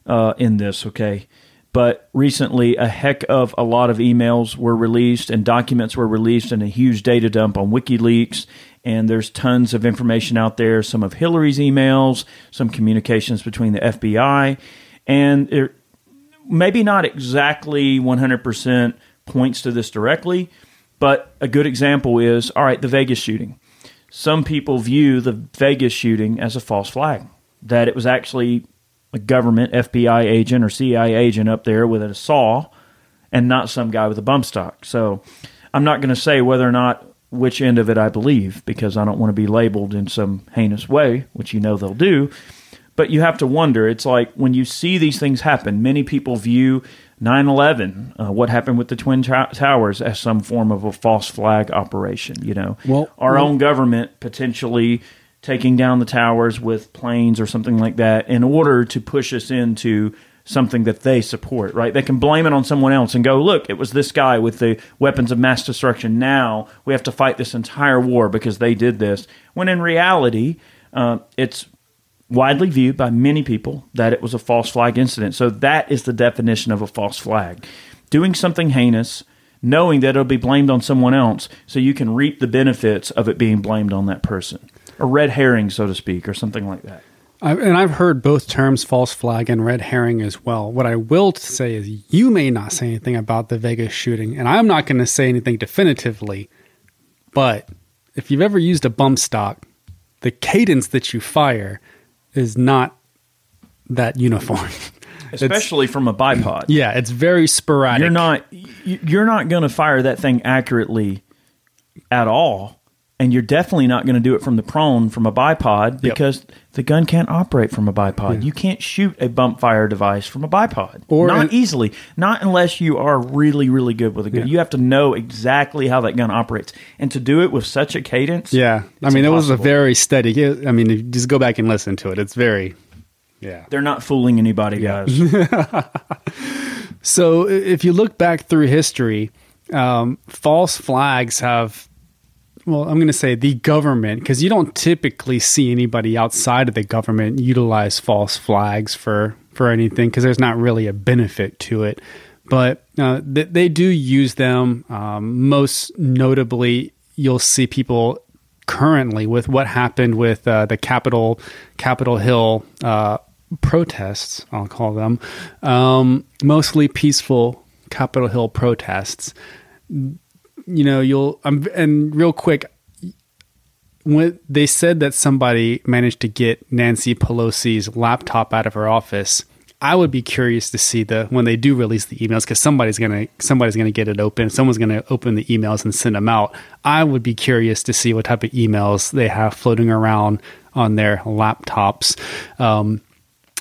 S1: uh, in this, okay? But recently, a heck of a lot of emails were released and documents were released in a huge data dump on WikiLeaks. And there's tons of information out there. Some of Hillary's emails, some communications between the FBI, and it, maybe not exactly 100% points to this directly, but a good example is all right, the Vegas shooting. Some people view the Vegas shooting as a false flag, that it was actually a government FBI agent or CIA agent up there with a saw and not some guy with a bump stock. So I'm not going to say whether or not which end of it I believe because I don't want to be labeled in some heinous way, which you know they'll do. But you have to wonder. It's like when you see these things happen, many people view 9 11, uh, what happened with the Twin Tow- Towers, as some form of a false flag operation. You know,
S2: Well-
S1: our
S2: well-
S1: own government potentially taking down the towers with planes or something like that in order to push us into something that they support, right? They can blame it on someone else and go, look, it was this guy with the weapons of mass destruction. Now we have to fight this entire war because they did this. When in reality, uh, it's widely viewed by many people that it was a false flag incident. So that is the definition of a false flag. Doing something heinous, knowing that it'll be blamed on someone else, so you can reap the benefits of it being blamed on that person. A red herring, so to speak, or something like that.
S2: I, and I've heard both terms, false flag and red herring, as well. What I will say is, you may not say anything about the Vegas shooting, and I'm not going to say anything definitively. But if you've ever used a bump stock, the cadence that you fire is not that uniform. [LAUGHS]
S1: Especially from a bipod. [CLEARS THROAT]
S2: yeah, it's very sporadic.
S1: You're not you're not going to fire that thing accurately at all, and you're definitely not going to do it from the prone from a bipod because the gun can't operate from a bipod. You can't shoot a bump fire device from a bipod,
S2: Or
S1: not
S2: an-
S1: easily, not unless you are really really good with a gun.
S2: Yeah.
S1: You have to know exactly how that gun operates, and to do it with such a cadence.
S2: Yeah, I mean, it was a very steady. I mean, just go back and listen to it. It's very, yeah.
S1: They're not fooling anybody, guys. [LAUGHS]
S2: So if you look back through history, um, false flags have, well, I'm going to say the government, because you don't typically see anybody outside of the government utilize false flags for for anything, because there's not really a benefit to it. But uh, th- they do use them. Um, most notably, you'll see people currently with what happened with uh, the Capitol Capitol Hill uh, protests. I'll call them um, mostly peaceful Capitol Hill protests. You know, you'll um, and real quick. When they said that somebody managed to get Nancy Pelosi's laptop out of her office, I would be curious to see the when they do release the emails because somebody's gonna somebody's gonna get it open. Someone's gonna open the emails and send them out. I would be curious to see what type of emails they have floating around on their laptops. Um,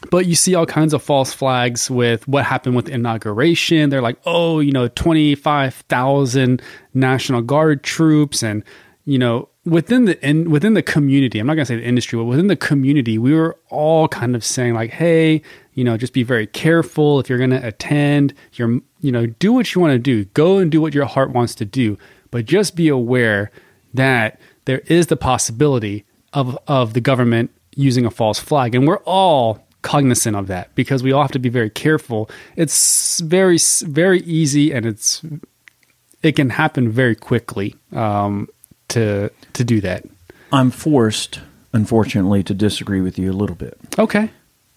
S2: but you see all kinds of false flags with what happened with inauguration. They're like, oh, you know, 25,000 National Guard troops. And, you know, within the in, within the community, I'm not going to say the industry, but within the community, we were all kind of saying, like, hey, you know, just be very careful if you're going to attend. You're, you know, do what you want to do. Go and do what your heart wants to do. But just be aware that there is the possibility of, of the government using a false flag. And we're all cognizant of that because we all have to be very careful. It's very, very easy and it's, it can happen very quickly um, to, to do that.
S1: I'm forced, unfortunately, to disagree with you a little bit.
S2: Okay.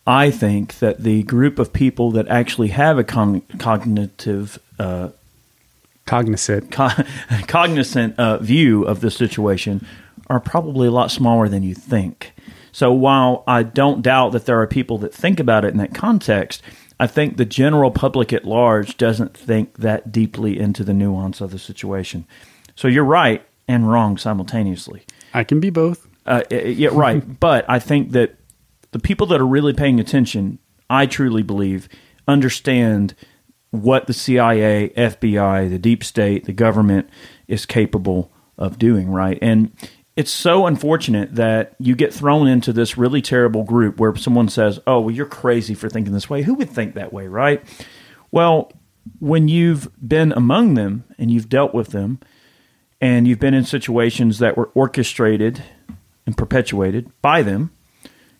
S1: I think that the group of people that actually have a con- cognitive, uh,
S2: Cognizant.
S1: co- [LAUGHS] cognizant uh, view of the situation are probably a lot smaller than you think. So while I don't doubt that there are people that think about it in that context, I think the general public at large doesn't think that deeply into the nuance of the situation. So you're right and wrong simultaneously.
S2: I can be both.
S1: Uh, yeah, right. [LAUGHS] but I think that the people that are really paying attention, I truly believe, understand what the CIA, FBI, the deep state, the government is capable of doing, right? And it's so unfortunate that you get thrown into this really terrible group where someone says, "Oh, well, you're crazy for thinking this way." Who would think that way, right? Well, when you've been among them and you've dealt with them, and you've been in situations that were orchestrated and perpetuated by them,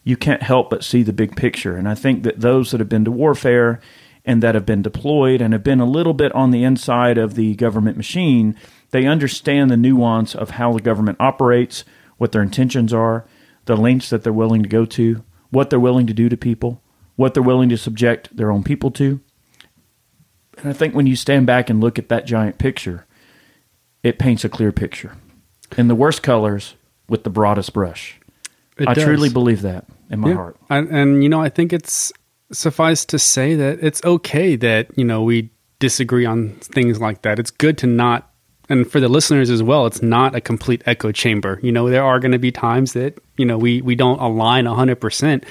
S1: you can't help but see the big picture. And I think that those that have been to warfare and that have been deployed and have been a little bit on the inside of the government machine, they understand the nuance of how the government operates, what their intentions are, the lengths that they're willing to go to, what they're willing to do to people, what they're willing to subject their own people to. And I think when you stand back and look at that giant picture, it paints a clear picture in the worst colors with the broadest brush.
S2: It
S1: I
S2: does.
S1: truly believe that in my
S2: Yeah.
S1: heart.
S2: And, and you know, I think it's suffice to say that it's okay that you know we disagree on things like that. It's good to not, and for the listeners as well, it's not a complete echo chamber. You know, there are going to be times that you know we we don't align hundred percent.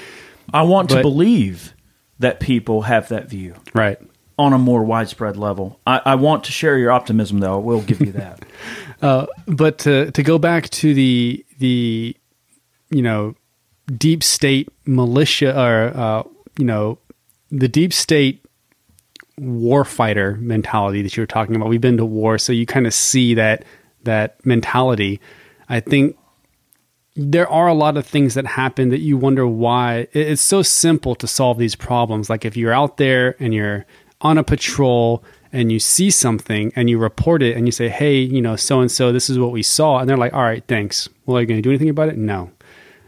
S1: I want to believe that people have that view
S2: Right.
S1: on a more widespread level. I, I want to share your optimism, though. I will give you that. [LAUGHS]
S2: Uh, but to to go back to the the you know deep state militia or uh, you know the deep state warfighter mentality that you were talking about. We've been to war, so you kind of see that that mentality. I think there are a lot of things that happen that you wonder why. It's so simple to solve these problems. Like if you're out there and you're on a patrol and you see something and you report it and you say, hey, you know, so and so, this is what we saw. And they're like, all right, thanks. Well, are you going to do anything about it? No.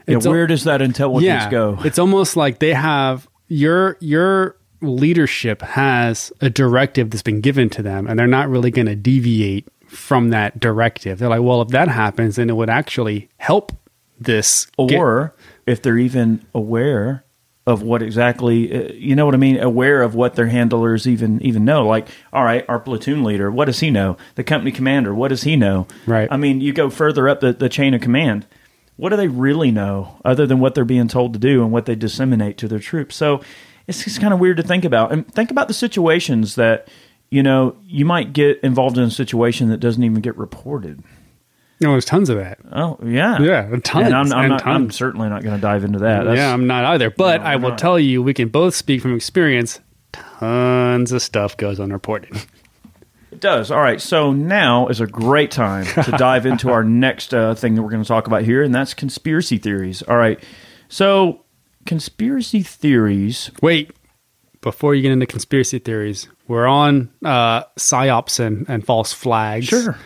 S1: Yeah, where
S2: al-
S1: does that intelligence
S2: yeah,
S1: go?
S2: It's almost like they have your your leadership has a directive that's been given to them and they're not really going to deviate from that directive. They're like, well, if that happens, then it would actually help this get-
S1: or if they're even aware of what exactly uh, you know what I mean, aware of what their handlers even even know. Like, all right, our platoon leader, what does he know? The company commander, what does he know?
S2: Right.
S1: I mean, you go further up the, the chain of command. What do they really know other than what they're being told to do and what they disseminate to their troops? So it's just kind of weird to think about. And think about the situations that you know you might get involved in a situation that doesn't even get reported.
S2: Know, there's tons of that.
S1: Oh yeah,
S2: Yeah, tons
S1: And I'm, I'm
S2: and
S1: not. I'm certainly not going to dive into that. That's-
S2: yeah, I'm not either. But
S1: No,
S2: I will
S1: not.
S2: tell you, we can both speak from experience. Tons of stuff goes unreported.
S1: It does. All right. So now is a great time to [LAUGHS] dive into our next uh, thing that we're going to talk about here, and that's conspiracy theories. All right. So conspiracy theories.
S2: Wait, before you get into conspiracy theories, we're on uh, psyops and, and false flags. Sure,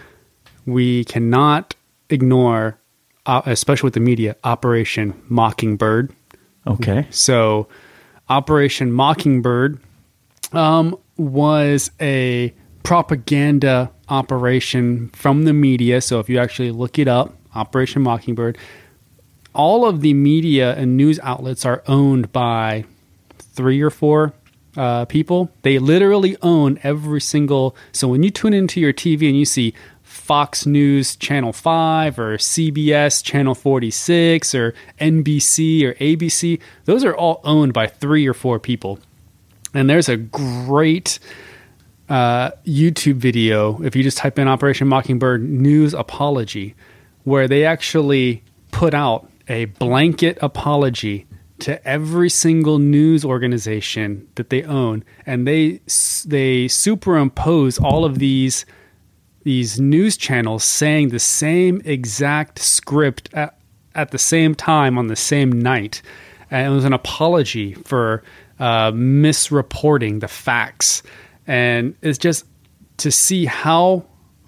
S2: we cannot ignore, uh, especially with the media, Operation Mockingbird.
S1: Okay.
S2: So, Operation Mockingbird um, was a propaganda operation from the media. So, if you actually look it up, Operation Mockingbird, all of the media and news outlets are owned by three or four uh, people. They literally own every single. So when you tune into your TV and you see Fox News Channel 5 or CBS Channel 46 or NBC or ABC, those are all owned by three or four people. And there's a great uh, YouTube video, if you just type in Operation Mockingbird news apology, where they actually put out a blanket apology to every single news organization that they own, and they they superimpose all of these these news channels saying the same exact script at, at the same time on the same night. And it was an apology for uh, misreporting the facts. And it's just to see how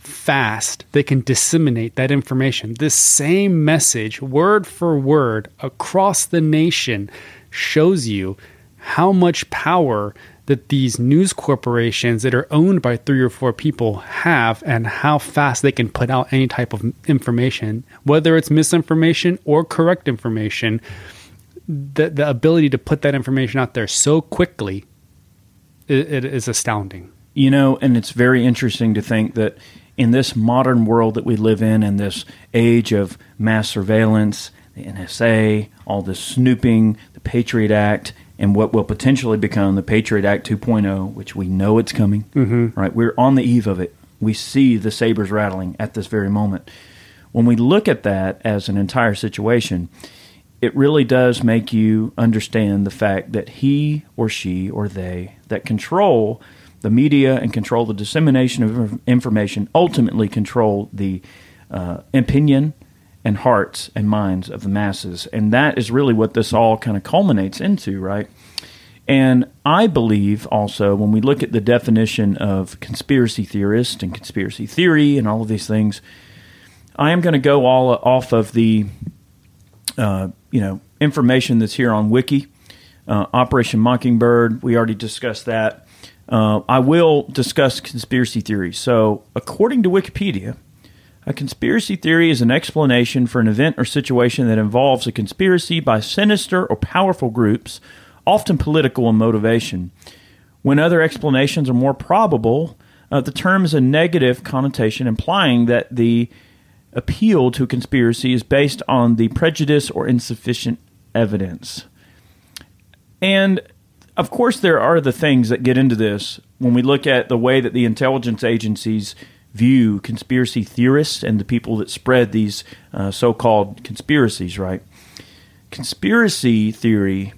S2: fast they can disseminate that information. This same message, word for word, across the nation, shows you how much power that these news corporations that are owned by three or four people have and how fast they can put out any type of information, whether it's misinformation or correct information. The, the ability to put that information out there so quickly it, it is astounding.
S1: You know, and it's very interesting to think that in this modern world that we live in, in this age of mass surveillance, the NSA, all this snooping, the Patriot Act, and what will potentially become the Patriot Act 2.0, which we know it's coming. Mm-hmm. Right, we're on the eve of it. We see the sabers rattling at this very moment. When we look at that as an entire situation, it really does make you understand the fact that he or she or they that control the media and control the dissemination of information ultimately control the uh, opinion and hearts and minds of the masses. And that is really what this all kind of culminates into, right? And I believe also when we look at the definition of conspiracy theorist and conspiracy theory and all of these things, I am going to go all off of the uh, you know information that's here on Wiki. Uh, Operation Mockingbird, we already discussed that. Uh, I will discuss conspiracy theories. So, according to Wikipedia, a conspiracy theory is an explanation for an event or situation that involves a conspiracy by sinister or powerful groups, often political in motivation. When other explanations are more probable, uh, the term is a negative connotation, implying that the appeal to conspiracy is based on the prejudice or insufficient evidence. And of course, there are the things that get into this when we look at the way that the intelligence agencies view conspiracy theorists and the people that spread these uh, so called conspiracies, right? Conspiracy theory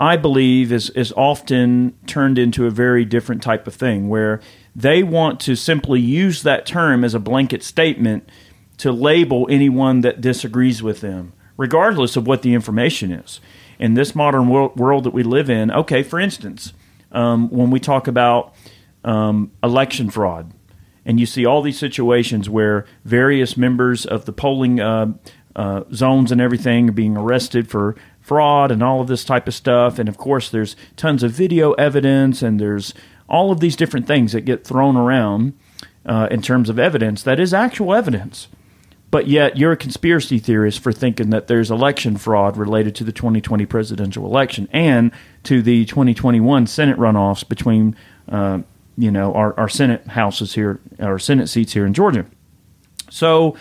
S1: I believe, is is often turned into a very different type of thing where they want to simply use that term as a blanket statement to label anyone that disagrees with them, regardless of what the information is. In this modern world, world that we live in, okay, for instance, um, when we talk about um, election fraud, and you see all these situations where various members of the polling uh, uh, zones and everything are being arrested for fraud and all of this type of stuff. And of course, there's tons of video evidence and there's all of these different things that get thrown around uh, in terms of evidence that is actual evidence. But yet, you're a conspiracy theorist for thinking that there's election fraud related to the 2020 presidential election and to the 2021 Senate runoffs between, uh, you know, our, our Senate houses here, our Senate seats here in Georgia. So,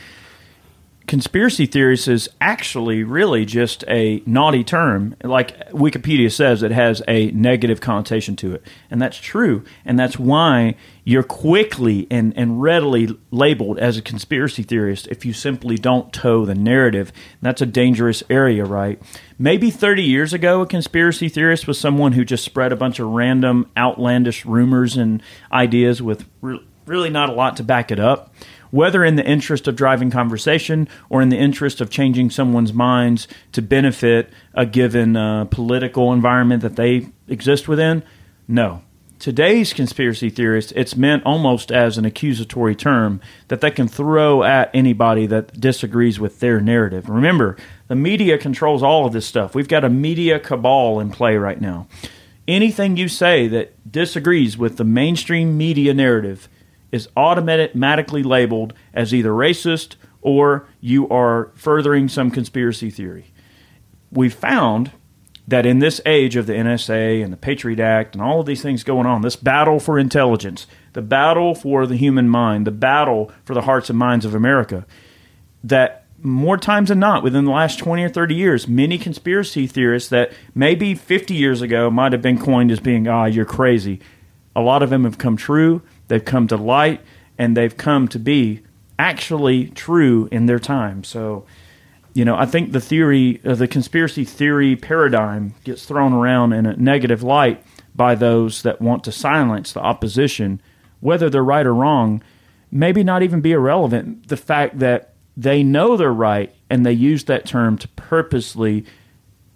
S1: conspiracy theorist is actually really just a naughty term. Like Wikipedia says, it has a negative connotation to it. And that's true. And that's why you're quickly and, and readily labeled as a conspiracy theorist if you simply don't toe the narrative. That's a dangerous area, right? Maybe 30 years ago, a conspiracy theorist was someone who just spread a bunch of random, outlandish rumors and ideas with re- really not a lot to back it up whether in the interest of driving conversation or in the interest of changing someone's minds to benefit a given uh, political environment that they exist within? No. Today's conspiracy theorists, it's meant almost as an accusatory term that they can throw at anybody that disagrees with their narrative. Remember, the media controls all of this stuff. We've got a media cabal in play right now. Anything you say that disagrees with the mainstream media narrative is automatically labeled as either racist or you are furthering some conspiracy theory. We found that in this age of the NSA and the Patriot Act and all of these things going on, this battle for intelligence, the battle for the human mind, the battle for the hearts and minds of America, that more times than not, within the last 20 or 30 years, many conspiracy theorists that maybe 50 years ago might have been coined as being, ah, you're crazy, a lot of them have come true. They've come to light and they've come to be actually true in their time. So, you know, I think the theory, uh, the conspiracy theory paradigm gets thrown around in a negative light by those that want to silence the opposition, whether they're right or wrong, maybe not even be irrelevant. The fact that they know they're right and they use that term to purposely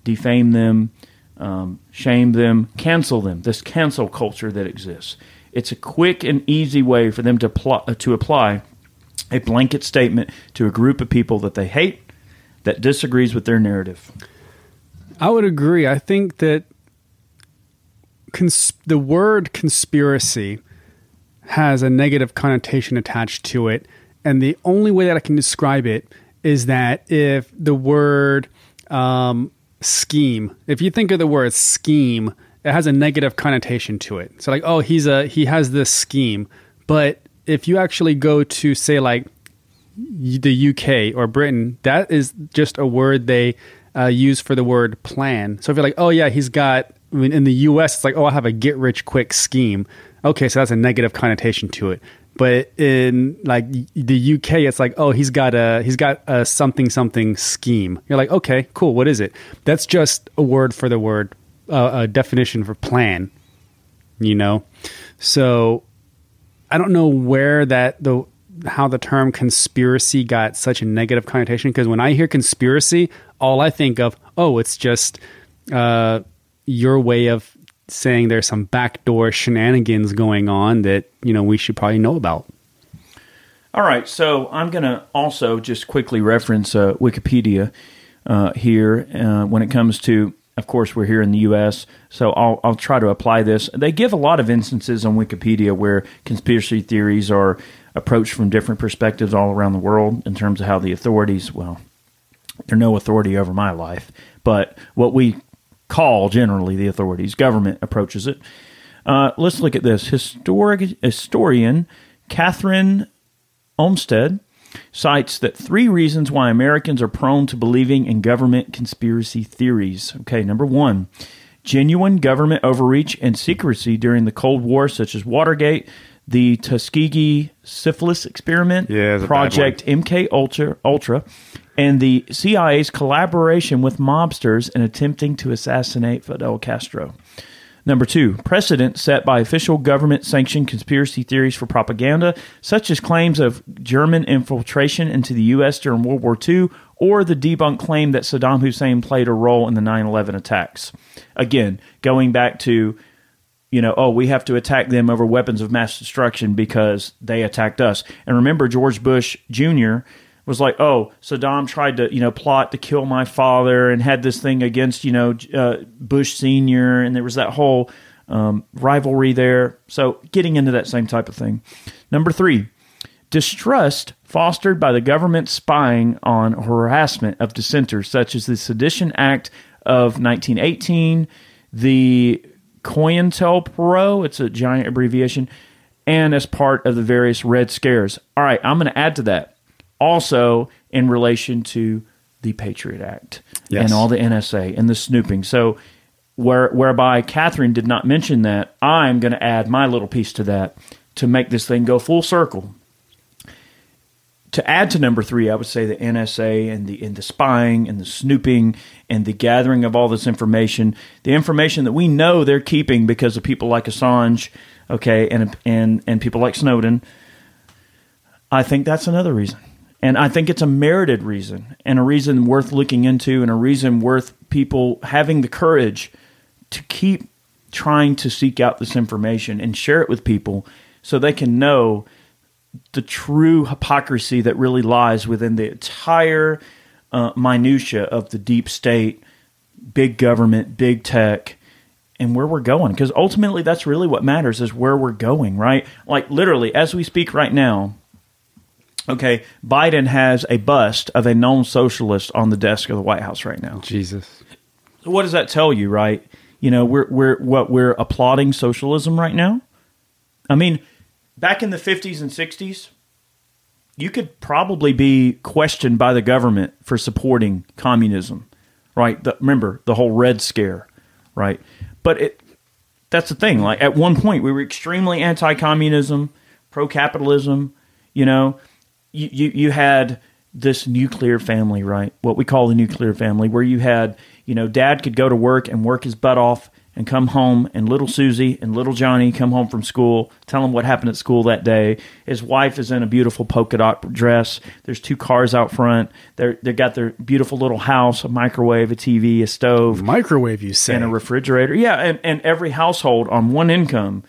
S1: defame them, um, shame them, cancel them, this cancel culture that exists. It's a quick and easy way for them to, pl- uh, to apply a blanket statement to a group of people that they hate that disagrees with their narrative.
S2: I would agree. I think that cons- the word conspiracy has a negative connotation attached to it. And the only way that I can describe it is that if the word um, scheme, if you think of the word scheme it has a negative connotation to it. So like, oh, he's a he has this scheme, but if you actually go to say like the UK or Britain, that is just a word they uh, use for the word plan. So if you're like, oh yeah, he's got I mean, in the US, it's like, oh, I have a get rich quick scheme. Okay, so that's a negative connotation to it. But in like the UK, it's like, oh, he's got a he's got a something something scheme. You're like, okay, cool. What is it? That's just a word for the word a, definition for plan. You know, so I don't know where that the how the term conspiracy got such a negative connotation because when I hear conspiracy, all I think of, oh, it's just uh, your way of saying there's some backdoor shenanigans going on that you know we should probably know about.
S1: All right, so I'm going to also just quickly reference uh, Wikipedia uh, here uh, when it comes to of course, we're here in the U.S., so I'll, I'll try to apply this. They give a lot of instances on Wikipedia where conspiracy theories are approached from different perspectives all around the world in terms of how the authorities, well, they're no authority over my life, but what we call generally the authorities, government approaches it. Uh, let's look at this. Historic, historian Kathryn Olmsted cites that three reasons why Americans are prone to believing in government conspiracy theories. Okay, number one, genuine government overreach and secrecy during the Cold War, such as Watergate, the Tuskegee syphilis experiment,
S2: yeah,
S1: Project MK Ultra, Ultra, and the CIA's collaboration with mobsters in attempting to assassinate Fidel Castro. Number two, precedent set by official government sanctioned conspiracy theories for propaganda, such as claims of German infiltration into the U.S. during World War II or the debunked claim that Saddam Hussein played a role in the 9 11 attacks. Again, going back to, you know, oh, we have to attack them over weapons of mass destruction because they attacked us. And remember, George Bush Jr. was like, oh, Saddam tried to, you know, plot to kill my father and had this thing against, you know, uh, Bush Sr., and there was that whole um, rivalry there. So getting into that same type of thing. Number three, distrust fostered by the government spying on harassment of dissenters, such as the Sedition Act of 1918, the COINTELPRO, it's a giant abbreviation, and as part of the various Red Scares. All right, I'm going to add to that. Also, in relation to the Patriot Act
S2: Yes.
S1: and all the NSA and the snooping. So, where, whereby Kathryn did not mention that, I'm going to add my little piece to that to make this thing go full circle to add to number three, I would say the NSA and the and the spying and the snooping and the gathering of all this information, the information that we know they're keeping because of people like Assange, okay, and and and people like Snowden. I think that's another reason, and I think it's a merited reason and a reason worth looking into and a reason worth people having the courage to keep trying to seek out this information and share it with people so they can know the true hypocrisy that really lies within the entire uh, minutia of the deep state, big government, big tech, and where we're going. Because ultimately, that's really what matters is where we're going, right? Like literally, as we speak right now. Okay, Biden has a bust of a known socialist on the desk of the White House right now.
S2: Jesus.
S1: What does that tell you, right? You know, we're we're what we're applauding socialism right now. I mean, back in the 50s and 60s, you could probably be questioned by the government for supporting communism, right? The, remember the whole Red Scare, right? But it that's the thing. Like at one point, we were extremely anti-communism, pro-capitalism. You know, you you, you had this nuclear family, right? What we call the nuclear family, where you had, you know, dad could go to work and work his butt off and come home, and little Susie and little Johnny come home from school, tell him what happened at school that day. His wife is in a beautiful polka dot dress. There's two cars out front. They're they got their beautiful little house, a microwave, a TV, a stove,
S2: Microwave, you say?
S1: and a refrigerator. Yeah, and, and every household on one income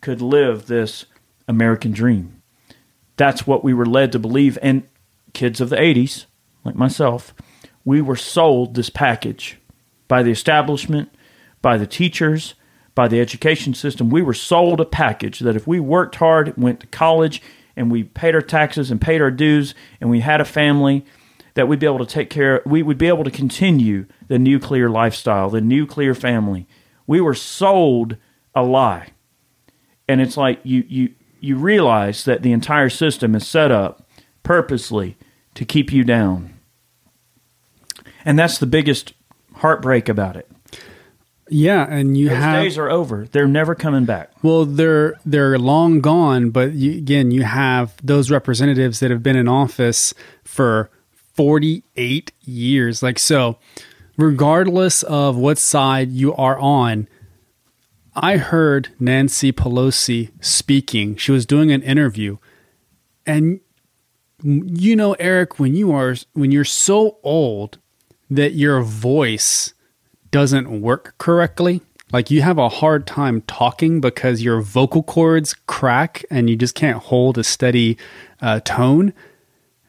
S1: could live this American dream. That's what we were led to believe. And kids of the 80s, like myself, we were sold this package by the establishment, by the teachers, by the education system. We were sold a package that if we worked hard, went to college, and we paid our taxes and paid our dues, and we had a family, that we'd be able to take care, we would be able to continue the nuclear lifestyle, the nuclear family. We were sold a lie. And it's like you, you, you realize that the entire system is set up purposely to keep you down. And that's the biggest heartbreak about it.
S2: yeah, and you
S1: Those
S2: have
S1: days are over. They're never coming back.
S2: Well, they're they're long gone, but you, again, you have those representatives that have been in office for 48 years. Like so, regardless of what side you are on, I heard Nancy Pelosi speaking. She was doing an interview, and you know, Eric, when you are when you're so old that your voice doesn't work correctly, like you have a hard time talking because your vocal cords crack and you just can't hold a steady uh, tone.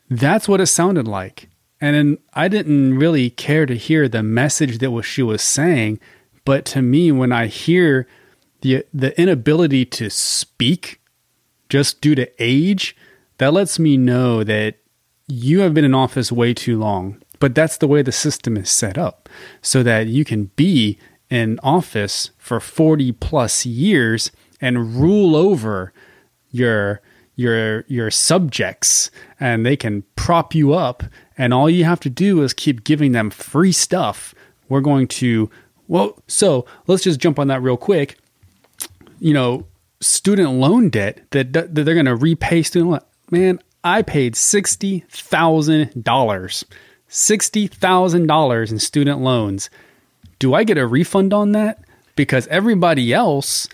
S2: That's what it sounded like. And then I didn't really care to hear the message that was she was saying, but to me, when I hear the the inability to speak just due to age, that lets me know that you have been in office way too long. But that's the way the system is set up so that you can be in office for 40 plus years and rule over your your your subjects and they can prop you up and all you have to do is keep giving them free stuff. We're going to well, so let's just jump on that real quick. You know, student loan debt that, that they're going to repay student loan. Man, I paid sixty thousand dollars $60,000 in student loans. Do I get a refund on that? Because everybody else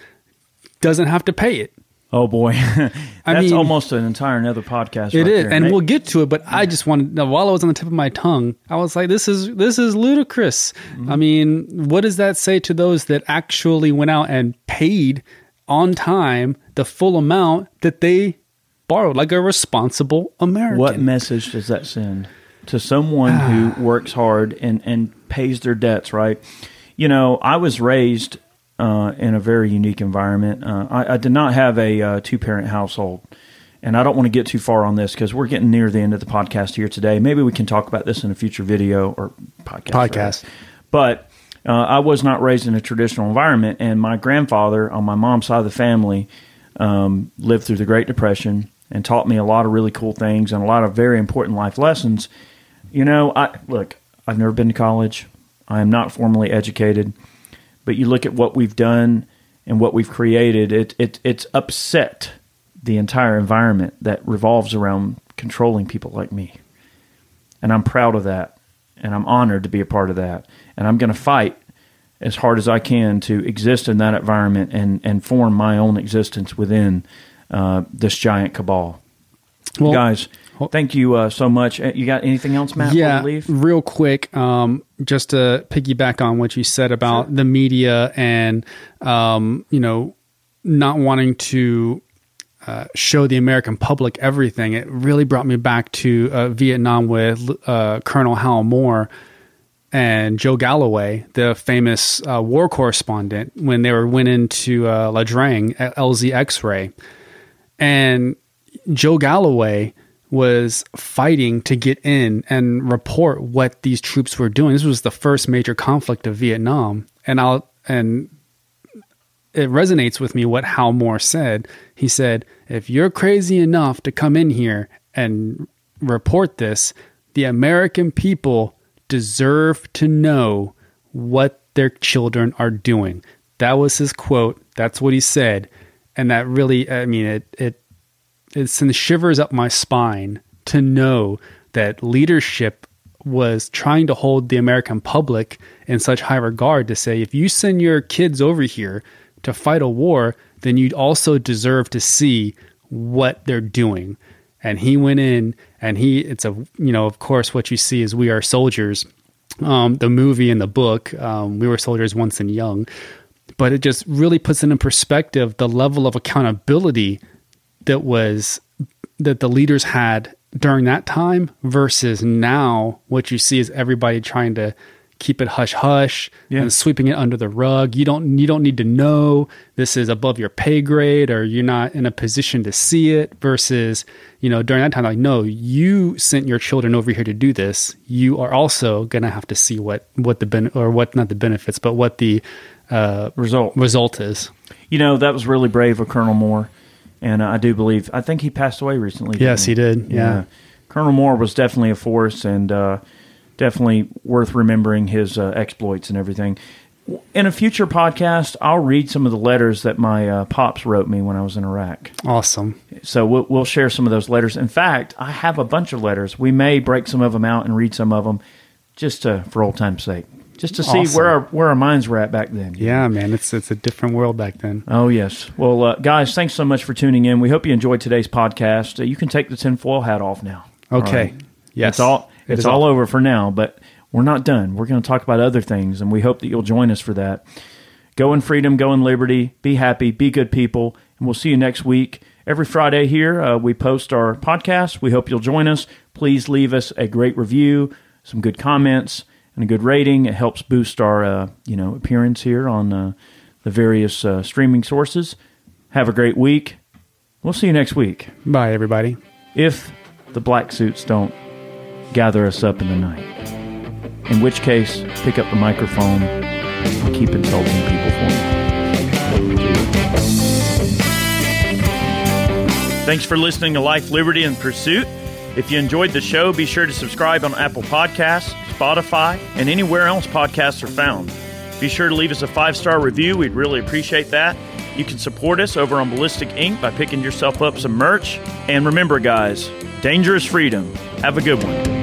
S2: doesn't have to pay it.
S1: Oh boy, [LAUGHS] that's
S2: mean-
S1: almost an entire another podcast.
S2: It
S1: right
S2: is,
S1: there.
S2: and we'll get to it. But I just wanted, now, while I was on the tip of my tongue, I was like, "This is this is ludicrous."
S1: Mm-hmm.
S2: I mean, what does that say to those that actually went out and paid on time the full amount that they borrowed, like a responsible American?
S1: What message does that send to someone who works hard and, and pays their debts, right? You know, I was raised uh, in a very unique environment. Uh, I, I did not have a uh, two parent household. And I don't want to get too far on this because we're getting near the end of the podcast here today. Maybe we can talk about this in a future video or podcast.
S2: Podcast.
S1: rather. But uh, I was not raised in a traditional environment, and my grandfather on my mom's side of the family um, lived through the Great Depression and taught me a lot of really cool things and a lot of very important life lessons. You know, I look, I've never been to college. I am not formally educated, but you look at what we've done and what we've created. It it it's upset the entire environment that revolves around controlling people like me, and I'm proud of that, and I'm honored to be a part of that, and I'm going to fight as hard as I can to exist in that environment and and form my own existence within uh, this giant cabal.
S2: Well,
S1: Guys, thank you uh, so much. Uh, You got anything else, Matt?
S2: yeah, real quick, um, just to piggyback on what you said about the media and um, you know not wanting to uh, show the American public everything. It really brought me back to uh, Vietnam with uh, Colonel Hal Moore and Joe Galloway, the famous uh, war correspondent, when they were went into uh, Ia Drang at LZ X-ray, and Joe Galloway was fighting to get in and report what these troops were doing. This was the first major conflict of Vietnam, and I'll and it resonates with me what Hal Moore said. He said, "If you're crazy enough to come in here and report this, the American people deserve to know what their children are doing." That was his quote. That's what he said, and that really, I mean, it it it sends shivers up my spine to know that leadership was trying to hold the American public in such high regard to say, if you send your kids over here to fight a war, then you'd also deserve to see what they're doing. And he went in and he, it's a, you know, of course, what you see is We Are Soldiers, um, the movie and the book, um, We Were Soldiers Once and Young. But it just really puts it in perspective the level of accountability that was that the leaders had during that time versus now what you see is everybody trying to keep it hush hush
S1: Yeah.
S2: and sweeping it under the rug you don't you don't need to know this is above your pay grade or you're not in a position to see it versus you know during that time like no you sent your children over here to do this you are also going to have to see what what the ben- or what not the benefits but what the uh,
S1: Result.
S2: result is
S1: You know, that was really brave of Colonel Moore. And uh, I do believe, I think he passed away recently.
S2: Yes, he did. Yeah.
S1: Colonel Moore was definitely a force and uh, definitely worth remembering his uh, exploits and everything. In a future podcast, I'll read some of the letters that my uh, pops wrote me when I was in Iraq.
S2: awesome
S1: So we'll, we'll share some of those letters. In fact, I have a bunch of letters. We may break some of them out and read some of them just to, for old time's sake, just to see where our, where our minds were at back then.
S2: Yeah, man, it's it's a different world back then.
S1: Oh, yes. Well, uh, guys, thanks so much for tuning in. We hope you enjoyed today's podcast. Uh, you can take the tinfoil hat off now.
S2: Okay.
S1: right?
S2: Yes.
S1: It's all, it's all
S2: all-
S1: over for now, but we're not done. We're going to talk about other things, and we hope that you'll join us for that. Go in freedom, go in liberty, be happy, be good people, and we'll see you next week. Every Friday here, uh, we post our podcast. We hope you'll join us. Please leave us a great review, some good comments, and a good rating. It helps boost our, uh, you know, appearance here on uh, the various uh, streaming sources. Have a great week. We'll see you next week.
S2: Bye, everybody.
S1: If the black suits don't gather us up in the night. In which case, pick up the microphone and keep insulting people for me. Thanks for listening to Life, Liberty, and Pursuit. If you enjoyed the show, be sure to subscribe on Apple Podcasts, Spotify, and anywhere else podcasts are found. Be sure to leave us a five star review. We'd really appreciate that. You can support us over on Ballistic Ink by picking yourself up some merch. And remember, guys, dangerous freedom. Have a good one.